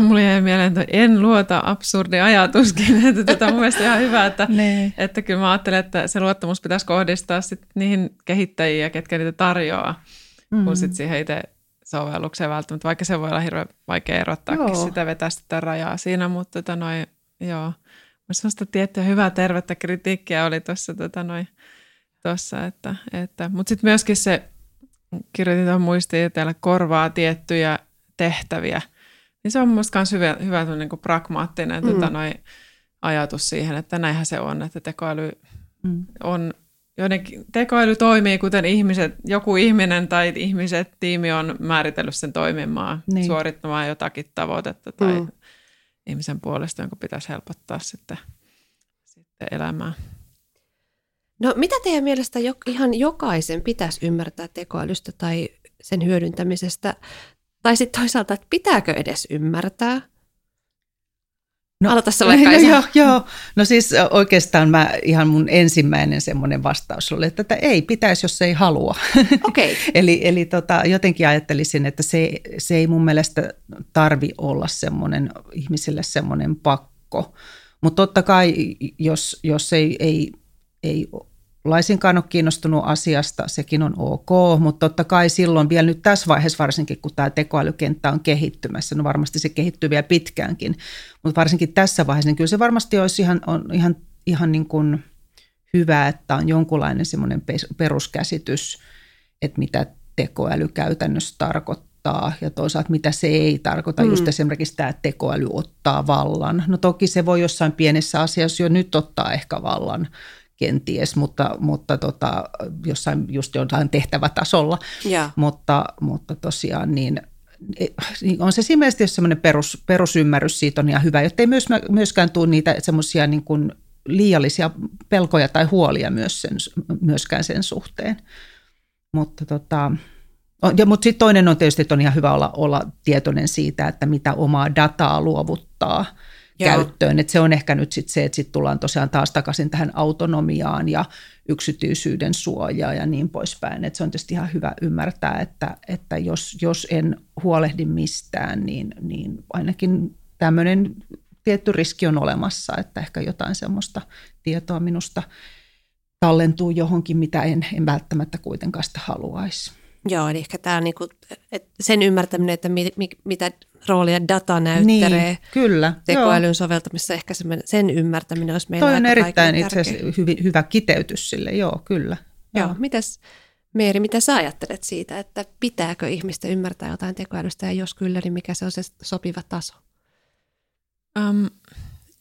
Mulla jäi mieleen, että en luota absurdi ajatuskin. Että tätä on mielestäni ihan hyvä, että, että kyllä mä ajattelen, että se luottamus pitäisi kohdistaa sit niihin kehittäjiin, ketkä niitä tarjoaa, mm. kun sit siihen itse sovellukseen välttämättä, vaikka se voi olla hirveän vaikea erottaa sitä, vetää sitä rajaa siinä, mutta tota noin, joo. Sellaista tiettyä hyvää tervettä kritiikkiä oli tuossa, tota noin, tossa, että, että, mutta sitten myöskin se, kirjoitin tuon muistiin, että täällä korvaa tiettyjä tehtäviä, niin se on mielestäni myös hyvä, hyvä niin kuin pragmaattinen mm. tota noin, ajatus siihen, että näinhän se on, että tekoäly mm. on joidenkin, tekoäly toimii kuten ihmiset, joku ihminen tai ihmiset, tiimi on määritellyt sen toimimaan, niin. suorittamaan jotakin tavoitetta tai mm. ihmisen puolesta, jonka pitäisi helpottaa sitten, sitten elämää. No mitä teidän mielestä jo, ihan jokaisen pitäisi ymmärtää tekoälystä tai sen hyödyntämisestä? Tai sitten toisaalta, että pitääkö edes ymmärtää? No, Aloita se vaikka no, joo, joo. No siis oikeastaan mä ihan mun ensimmäinen semmoinen vastaus oli, että ei pitäisi, jos ei halua. Okay. eli eli tota, jotenkin ajattelisin, että se, se ei mun mielestä tarvi olla semmoinen ihmisille semmoinen pakko. Mutta totta kai, jos, jos ei, ei, ei laisinkaan ole kiinnostunut asiasta, sekin on ok, mutta totta kai silloin vielä nyt tässä vaiheessa varsinkin, kun tämä tekoälykenttä on kehittymässä, no varmasti se kehittyy vielä pitkäänkin, mutta varsinkin tässä vaiheessa, niin kyllä se varmasti olisi ihan, on ihan, ihan niin kuin hyvä, että on jonkunlainen semmoinen peruskäsitys, että mitä tekoäly käytännössä tarkoittaa ja toisaalta mitä se ei tarkoita, mm. just esimerkiksi tämä, tekoäly ottaa vallan. No toki se voi jossain pienessä asiassa jo nyt ottaa ehkä vallan, kenties, mutta, mutta tota, jossain just jotain tehtävätasolla. Ja. Mutta, mutta tosiaan niin, niin on se siinä mielessä semmoinen perus, perusymmärrys siitä on ihan hyvä, jotta ei myös, myöskään tule niitä semmoisia niin kuin liiallisia pelkoja tai huolia myös sen, myöskään sen suhteen. Mutta tota, ja, mutta sitten toinen on tietysti, että on ihan hyvä olla, olla tietoinen siitä, että mitä omaa dataa luovuttaa – käyttöön. Et se on ehkä nyt sit se, että sitten tullaan tosiaan taas takaisin tähän autonomiaan ja yksityisyyden suojaa ja niin poispäin. Et se on tietysti ihan hyvä ymmärtää, että, että jos, jos en huolehdi mistään, niin, niin ainakin tämmöinen tietty riski on olemassa, että ehkä jotain semmoista tietoa minusta tallentuu johonkin, mitä en, en välttämättä kuitenkaan sitä haluaisi. Joo, eli ehkä tämä niinku, sen ymmärtäminen, että mi, mi, mitä roolia data näyttelee niin, kyllä, tekoälyn joo. soveltamissa, ehkä sen ymmärtäminen olisi meillä Toi on erittäin itse asiassa hyvin, hyvä kiteytys sille, joo, kyllä. Joo, joo. mitäs Meeri, mitä sä ajattelet siitä, että pitääkö ihmistä ymmärtää jotain tekoälystä ja jos kyllä, niin mikä se on se sopiva taso? Um,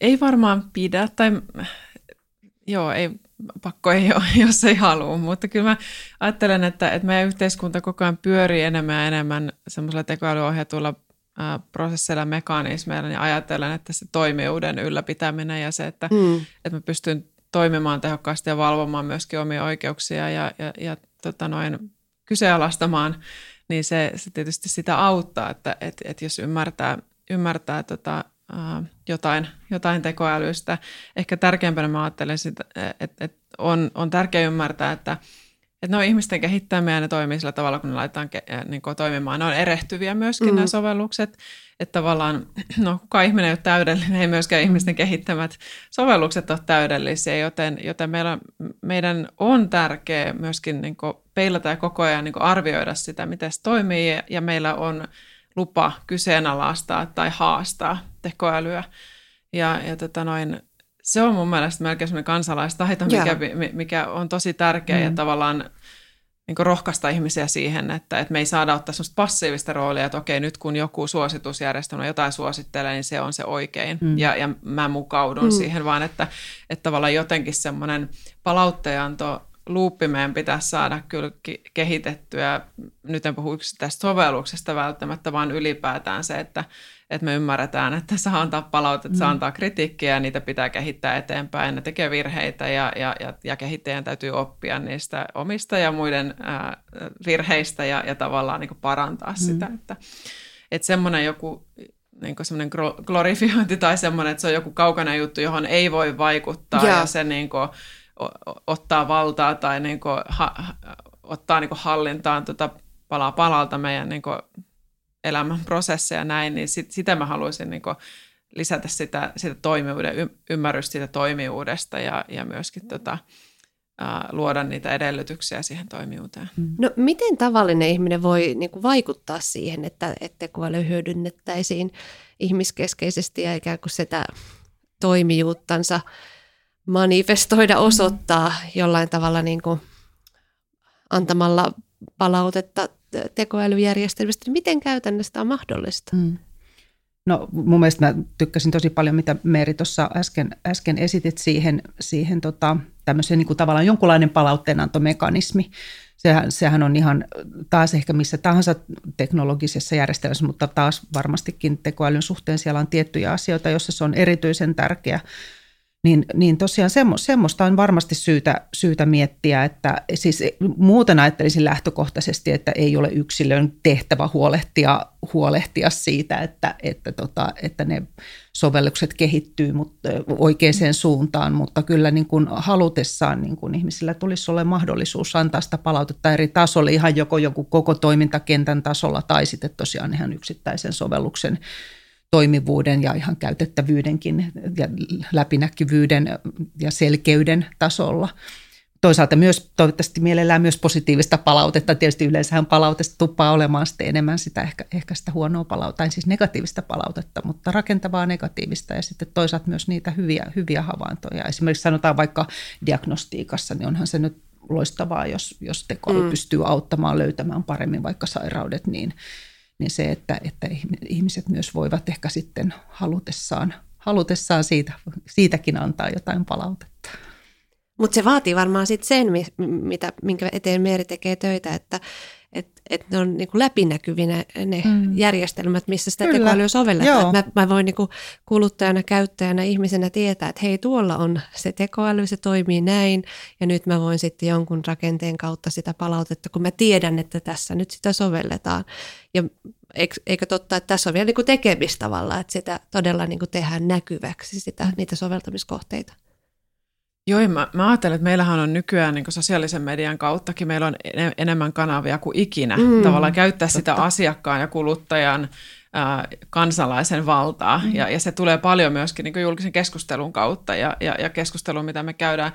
ei varmaan pidä, tai joo, ei, pakko ei ole, jos ei halua, mutta kyllä mä ajattelen, että, että meidän yhteiskunta koko ajan pyörii enemmän ja enemmän semmoisella tekoälyohjatuilla prosesseilla, mekanismeilla, niin ajattelen, että se toimijuuden ylläpitäminen ja se, että, mm. että mä pystyn toimimaan tehokkaasti ja valvomaan myöskin omia oikeuksia ja, ja, ja tota noin, kyseenalaistamaan, niin se, se tietysti sitä auttaa, että et, et jos ymmärtää, ymmärtää tota, jotain, jotain tekoälystä. Ehkä tärkeimpänä mä ajattelen, sitä, että, että on, on tärkeää ymmärtää, että – että ne on ihmisten kehittämiä ja ne toimii sillä tavalla, kun ne laitetaan ke- niin kuin toimimaan. Ne on erehtyviä myöskin mm. nämä sovellukset. Että tavallaan, no kuka ihminen ei ole täydellinen, ei myöskään ihmisten kehittämät sovellukset ole täydellisiä, joten, joten meillä, meidän on tärkeää myöskin niin kuin peilata ja koko ajan niin kuin arvioida sitä, miten se toimii ja meillä on lupa kyseenalaistaa tai haastaa tekoälyä. Ja, ja tota noin, se on mun mielestä melkein semmoinen kansalaistaito, mikä, mikä on tosi tärkeä mm. ja tavallaan niin rohkaista ihmisiä siihen, että, että me ei saada ottaa semmoista passiivista roolia, että okei, nyt kun joku suositusjärjestelmä jotain suosittelee, niin se on se oikein mm. ja, ja mä mukaudun mm. siihen, vaan että, että tavallaan jotenkin semmoinen palautteenanto luuppi meidän pitäisi saada kyllä kehitettyä, nyt en puhu tästä sovelluksesta välttämättä, vaan ylipäätään se, että, että me ymmärretään, että saa antaa palautetta, saa mm. antaa kritiikkiä ja niitä pitää kehittää eteenpäin. Ne tekee virheitä ja, ja, ja, ja kehittäjän täytyy oppia niistä omista ja muiden ää, virheistä ja, ja tavallaan niin parantaa mm. sitä. Että, että semmoinen joku niin semmoinen glorifiointi tai semmoinen, että se on joku kaukainen juttu, johon ei voi vaikuttaa ja, ja se niin kuin, ottaa valtaa tai niin kuin, ha, ottaa niin kuin hallintaan tota palaa palalta meidän niin kuin, elämän prosesseja näin, niin sit, sitä mä haluaisin niin kuin, lisätä sitä, sitä toimijuuden, y, ymmärrystä siitä toimijuudesta ja, ja myöskin tota, luoda niitä edellytyksiä siihen toimijuuteen. Mm. No miten tavallinen ihminen voi niin kuin, vaikuttaa siihen, että, että tekoäly hyödynnettäisiin ihmiskeskeisesti ja ikään kuin sitä toimijuuttansa manifestoida, osoittaa jollain tavalla niin kuin antamalla palautetta tekoälyjärjestelmistä. Niin miten käytännössä on mahdollista? Mm. No mun mielestä mä tykkäsin tosi paljon, mitä Meeri tuossa äsken, äsken esitit siihen, siihen tota, tämmöiseen niin kuin tavallaan jonkunlainen palautteenantomekanismi. Sehän, sehän on ihan taas ehkä missä tahansa teknologisessa järjestelmässä, mutta taas varmastikin tekoälyn suhteen siellä on tiettyjä asioita, joissa se on erityisen tärkeä niin, niin tosiaan semmo, semmoista on varmasti syytä, syytä miettiä, että siis muuten ajattelisin lähtökohtaisesti, että ei ole yksilön tehtävä huolehtia, huolehtia siitä, että, että, tota, että ne sovellukset kehittyy mutta, oikeaan suuntaan, mutta kyllä niin kuin halutessaan niin kuin ihmisillä tulisi olla mahdollisuus antaa sitä palautetta eri tasolla, ihan joko joku koko toimintakentän tasolla tai sitten tosiaan ihan yksittäisen sovelluksen toimivuuden ja ihan käytettävyydenkin ja läpinäkyvyyden ja selkeyden tasolla. Toisaalta myös toivottavasti mielellään myös positiivista palautetta. Tietysti yleensähän palautesta tuppaa olemaan sitten enemmän sitä ehkä, ehkä sitä huonoa palautetta, tai siis negatiivista palautetta, mutta rakentavaa negatiivista ja sitten toisaalta myös niitä hyviä, hyviä havaintoja. Esimerkiksi sanotaan vaikka diagnostiikassa, niin onhan se nyt loistavaa, jos, jos tekoäly mm. pystyy auttamaan löytämään paremmin vaikka sairaudet, niin niin se, että, että ihmiset myös voivat ehkä sitten halutessaan, halutessaan siitä, siitäkin antaa jotain palautetta. Mutta se vaatii varmaan sitten sen, mitä, minkä eteen Meeri tekee töitä, että että et ne on niinku läpinäkyvinä ne mm. järjestelmät, missä sitä Kyllä. tekoälyä sovelletaan. Mä, mä voin niinku kuluttajana, käyttäjänä, ihmisenä tietää, että hei tuolla on se tekoäly, se toimii näin ja nyt mä voin sitten jonkun rakenteen kautta sitä palautetta, kun mä tiedän, että tässä nyt sitä sovelletaan. Ja eikö totta, että tässä on vielä niinku tekemistä tavalla, että sitä todella niinku tehdään näkyväksi, sitä, niitä soveltamiskohteita. Joo, mä, mä ajattelen, että meillähän on nykyään niin sosiaalisen median kauttakin, meillä on enemmän kanavia kuin ikinä mm, tavallaan käyttää totta. sitä asiakkaan ja kuluttajan ää, kansalaisen valtaa. Mm. Ja, ja se tulee paljon myöskin niin julkisen keskustelun kautta ja, ja, ja keskustelun, mitä me käydään.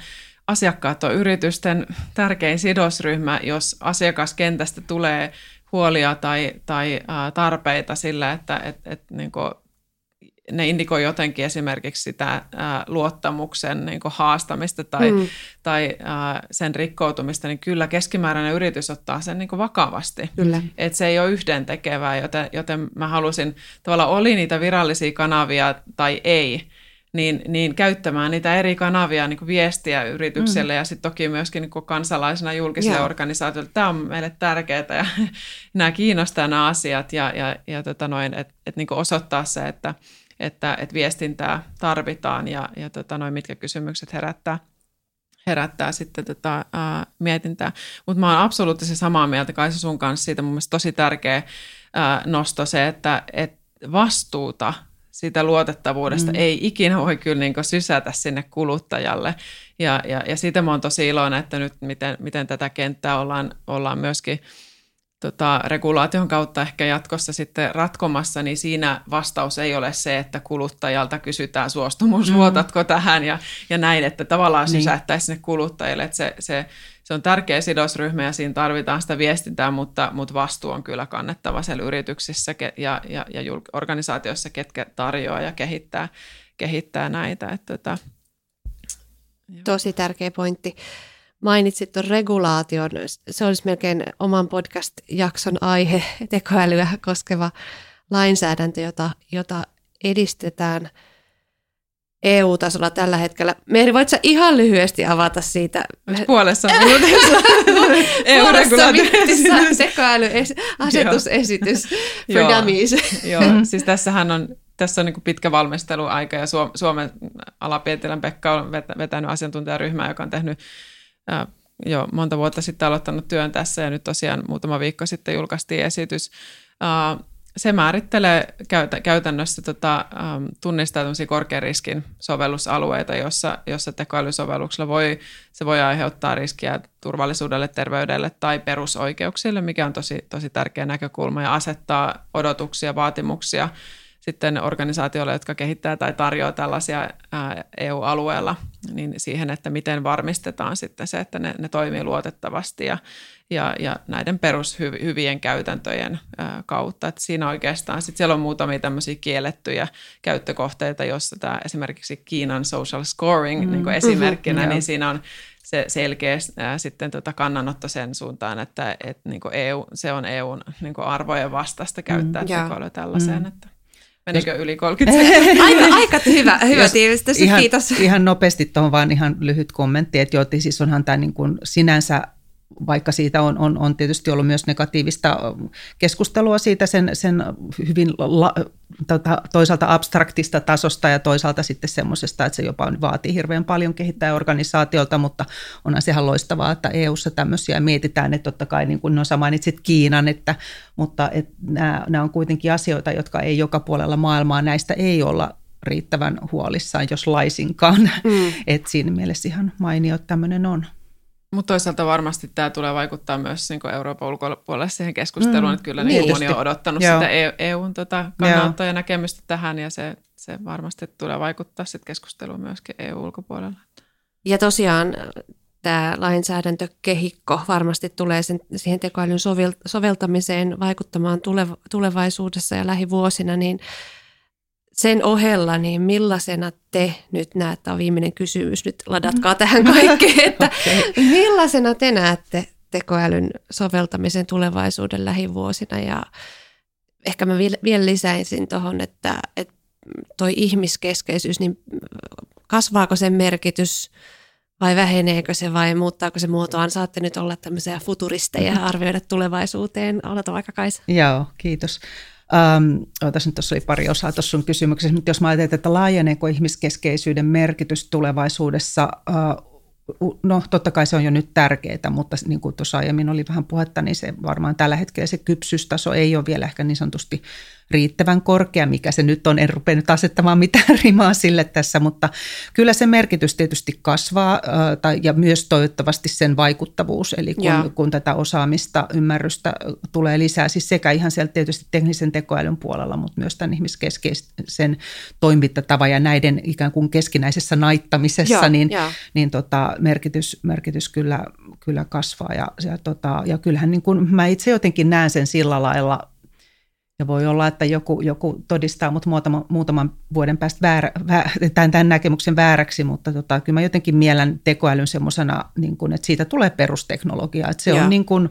Asiakkaat on yritysten tärkein sidosryhmä, jos asiakaskentästä tulee huolia tai, tai ää, tarpeita sillä, että et, et, niin kuin ne indikoi jotenkin esimerkiksi sitä ää, luottamuksen niin haastamista tai, mm. tai ää, sen rikkoutumista, niin kyllä keskimääräinen yritys ottaa sen niin vakavasti. Kyllä. Et se ei ole yhdentekevää, joten, joten mä halusin, tavallaan oli niitä virallisia kanavia tai ei, niin, niin käyttämään niitä eri kanavia niin kuin viestiä yritykselle mm. ja sitten toki myöskin niin kuin kansalaisena julkiselle yeah. organisaatioille. Tämä on meille tärkeää ja nämä kiinnostaa nämä asiat ja, ja, ja tota että et niin osoittaa se, että että, että viestintää tarvitaan ja, ja tota, noin, mitkä kysymykset herättää, herättää sitten tota, ää, mietintää. Mutta mä oon absoluuttisesti samaa mieltä Kaisa sun kanssa siitä mun mielestä tosi tärkeä ää, nosto se, että et vastuuta siitä luotettavuudesta mm. ei ikinä voi kyllä niin sysätä sinne kuluttajalle. Ja, ja, ja siitä mä oon tosi iloinen, että nyt miten, miten tätä kenttää ollaan, ollaan myöskin – tota, regulaation kautta ehkä jatkossa sitten ratkomassa, niin siinä vastaus ei ole se, että kuluttajalta kysytään suostumus, mm. luotatko tähän ja, ja näin, että tavallaan niin. sysättäisiin sinne kuluttajille, että se, se, se on tärkeä sidosryhmä ja siinä tarvitaan sitä viestintää, mutta, mutta vastuu on kyllä kannettava siellä yrityksissä ja, ja, ja organisaatioissa, ketkä tarjoaa ja kehittää, kehittää näitä. Että, tota, Tosi tärkeä pointti mainitsit tuon regulaation. Se olisi melkein oman podcast-jakson aihe, tekoälyä koskeva lainsäädäntö, jota, jota edistetään EU-tasolla tällä hetkellä. Meeri, voit sä ihan lyhyesti avata siitä? Puolessa minuutissa EU-regulaatio. tekoälyasetusesitys for Joo. dummies. Joo, siis tässähän on tässä on niin pitkä valmisteluaika ja Suomen alapietilän Pekka on vetänyt asiantuntijaryhmää, joka on tehnyt ää, jo monta vuotta sitten aloittanut työn tässä ja nyt tosiaan muutama viikko sitten julkaistiin esitys. Ää, se määrittelee käytä, käytännössä tota, ähm, tunnistaa korkean riskin sovellusalueita, jossa, jossa tekoälysovelluksella voi, se voi aiheuttaa riskiä turvallisuudelle, terveydelle tai perusoikeuksille, mikä on tosi, tosi tärkeä näkökulma ja asettaa odotuksia, vaatimuksia sitten organisaatioille, jotka kehittää tai tarjoaa tällaisia EU-alueella, niin siihen, että miten varmistetaan sitten se, että ne, ne toimii luotettavasti ja, ja, ja näiden perushyvien käytäntöjen kautta. Että siinä oikeastaan sitten siellä on muutamia tämmöisiä kiellettyjä käyttökohteita, jossa tämä esimerkiksi Kiinan social scoring mm. niin esimerkkinä, mm-hmm, niin siinä on se selkeä ää, sitten tota kannanotto sen suuntaan, että et, niin EU, se on EUn niin arvojen vastaista käyttää mm, tekoälyä tällaiseen. Mm. Että. Menikö yli 30 sekuntia? aika, aika hyvä, hyvä tiivistys, ihan, kiitos. Ihan nopeasti tuohon vaan ihan lyhyt kommentti, että joo, siis onhan tämä niin kuin sinänsä vaikka siitä on, on, on tietysti ollut myös negatiivista keskustelua siitä sen, sen hyvin la, tota, toisaalta abstraktista tasosta ja toisaalta sitten semmoisesta, että se jopa vaatii hirveän paljon kehittää organisaatiolta, mutta onhan sehän loistavaa, että EU-ssa tämmöisiä mietitään, että totta kai niin kuin no sä mainitsit Kiinan, että, mutta että nämä, nämä on kuitenkin asioita, jotka ei joka puolella maailmaa, näistä ei olla riittävän huolissaan, jos laisinkaan. Mm. että siinä mielessä ihan mainio tämmöinen on. Mutta toisaalta varmasti tämä tulee vaikuttaa myös niin Euroopan ulkopuolelle siihen keskusteluun, mm, että kyllä niin moni on odottanut Joo. sitä EUn e tota kannalta ja näkemystä tähän, ja se, se varmasti tulee vaikuttaa sitten keskusteluun myöskin EU-ulkopuolella. Ja tosiaan tämä lainsäädäntökehikko varmasti tulee sen, siihen tekoälyn soveltamiseen vaikuttamaan tulevaisuudessa ja lähivuosina, niin sen ohella, niin millaisena te nyt näette, tämä on viimeinen kysymys, nyt ladatkaa mm. tähän kaikkeen, että okay. millaisena te näette tekoälyn soveltamisen tulevaisuuden lähivuosina ja ehkä mä vielä lisäisin tuohon, että, että toi ihmiskeskeisyys, niin kasvaako sen merkitys vai väheneekö se vai muuttaako se muotoaan? Saatte nyt olla tämmöisiä futuristeja ja arvioida tulevaisuuteen. Aloita vaikka Kaisa. Joo, kiitos. Ähm, otas nyt tuossa oli pari osaa tuossa sun kysymyksessä, mutta jos mä ajattelen, että laajeneeko ihmiskeskeisyyden merkitys tulevaisuudessa, äh, no totta kai se on jo nyt tärkeää, mutta niin kuin tuossa aiemmin oli vähän puhetta, niin se varmaan tällä hetkellä se kypsystaso ei ole vielä ehkä niin sanotusti riittävän korkea, mikä se nyt on. En rupea nyt asettamaan mitään rimaa sille tässä, mutta kyllä se merkitys tietysti kasvaa tai, ja myös toivottavasti sen vaikuttavuus, eli kun, kun tätä osaamista, ymmärrystä tulee lisää, siis sekä ihan sieltä tietysti teknisen tekoälyn puolella, mutta myös tämän ihmiskeskeisen toimintatavan ja näiden ikään kuin keskinäisessä naittamisessa, ja, niin, ja. niin tota, merkitys, merkitys kyllä, kyllä kasvaa. Ja, ja, tota, ja kyllähän niin kuin, mä itse jotenkin näen sen sillä lailla ja voi olla, että joku, joku todistaa mut muutama, muutaman vuoden päästä väärä, väär, tämän, tämän näkemyksen vääräksi, mutta tota, kyllä mä jotenkin mielen tekoälyn semmoisena, niin että siitä tulee perusteknologia. Että se ja. on niin kuin,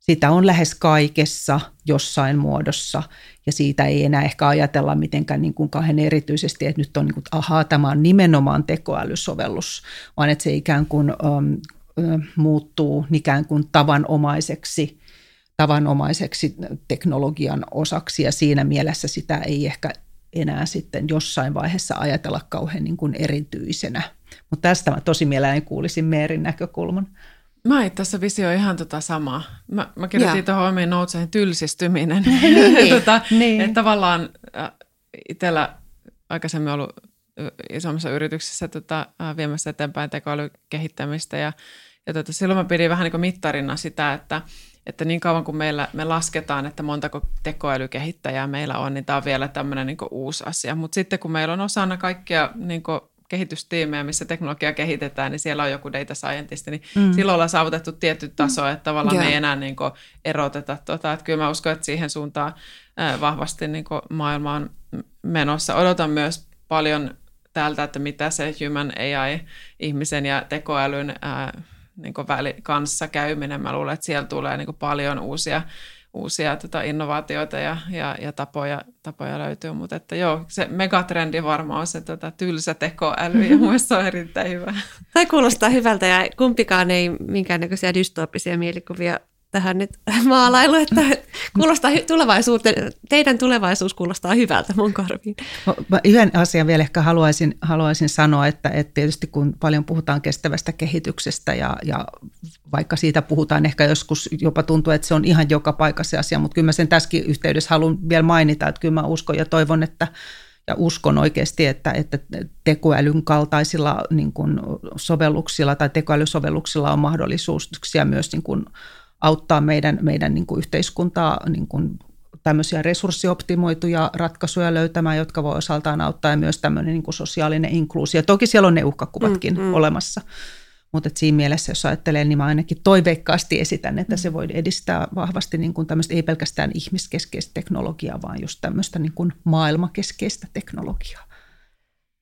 sitä on lähes kaikessa jossain muodossa ja siitä ei enää ehkä ajatella mitenkään niin kuin kahden erityisesti, että nyt on niin kuin, ahaa, tämä on nimenomaan tekoälysovellus, vaan että se ikään kuin um, muuttuu ikään kuin tavanomaiseksi tavanomaiseksi teknologian osaksi ja siinä mielessä sitä ei ehkä enää sitten jossain vaiheessa ajatella kauhean niin kuin erityisenä. Mutta tästä mä tosi mielelläni kuulisin Meerin näkökulman. Mä itse asiassa visio ihan tota samaa. Mä, mä kirjoitin tuohon omiin noutseihin tylsistyminen. niin, tota, niin. Että tavallaan äh, itsellä aikaisemmin ollut isommassa yrityksessä tota, äh, viemässä eteenpäin tekoälykehittämistä ja, ja tota, silloin mä pidin vähän niin kuin mittarina sitä, että – että niin kauan kuin meillä, me lasketaan, että montako tekoälykehittäjää meillä on, niin tämä on vielä tämmöinen niin uusi asia. Mutta sitten kun meillä on osana kaikkia niin kehitystiimejä, missä teknologiaa kehitetään, niin siellä on joku data scientist, niin mm. silloin ollaan saavutettu tietty taso, että tavallaan yeah. me ei enää niin eroteta. Tota, että kyllä mä uskon, että siihen suuntaan vahvasti niin maailma on menossa. Odotan myös paljon täältä, että mitä se human AI, ihmisen ja tekoälyn ää, niin väli, kanssa käyminen. Mä luulen, että siellä tulee niin paljon uusia, uusia tota innovaatioita ja, ja, ja tapoja, tapoja löytyy, mutta että joo, se megatrendi varmaan on se tota, tylsä tekoäly ja mun se on erittäin hyvä. Tai kuulostaa hyvältä ja kumpikaan ei minkäännäköisiä dystopisia mielikuvia tähän nyt maalailu, että kuulostaa tulevaisuuteen, teidän tulevaisuus kuulostaa hyvältä mun korviin. Mä yhden asian vielä ehkä haluaisin, haluaisin sanoa, että, että tietysti kun paljon puhutaan kestävästä kehityksestä ja, ja vaikka siitä puhutaan ehkä joskus jopa tuntuu, että se on ihan joka paikassa asia, mutta kyllä mä sen tässäkin yhteydessä haluan vielä mainita, että kyllä mä uskon ja toivon, että ja uskon oikeasti, että, että tekoälyn kaltaisilla niin kuin sovelluksilla tai tekoälysovelluksilla on mahdollisuuksia myös niin kuin auttaa meidän, meidän niin kuin yhteiskuntaa niin kuin tämmöisiä resurssioptimoituja ratkaisuja löytämään, jotka voi osaltaan auttaa ja myös tämmöinen niin kuin sosiaalinen inkluusio. Toki siellä on ne uhkakuvatkin mm, mm. olemassa. Mutta siinä mielessä, jos ajattelee, niin mä ainakin toiveikkaasti esitän, että se voi edistää vahvasti niin kuin tämmöistä ei pelkästään ihmiskeskeistä teknologiaa, vaan just tämmöistä niin kuin maailmakeskeistä teknologiaa.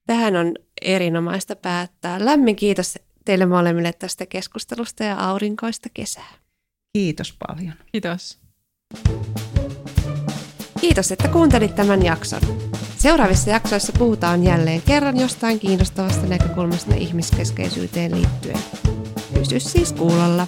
Tähän on erinomaista päättää. Lämmin kiitos teille molemmille tästä keskustelusta ja aurinkoista kesää. Kiitos paljon. Kiitos. Kiitos, että kuuntelit tämän jakson. Seuraavissa jaksoissa puhutaan jälleen kerran jostain kiinnostavasta näkökulmasta ihmiskeskeisyyteen liittyen. Pysy siis kuulolla.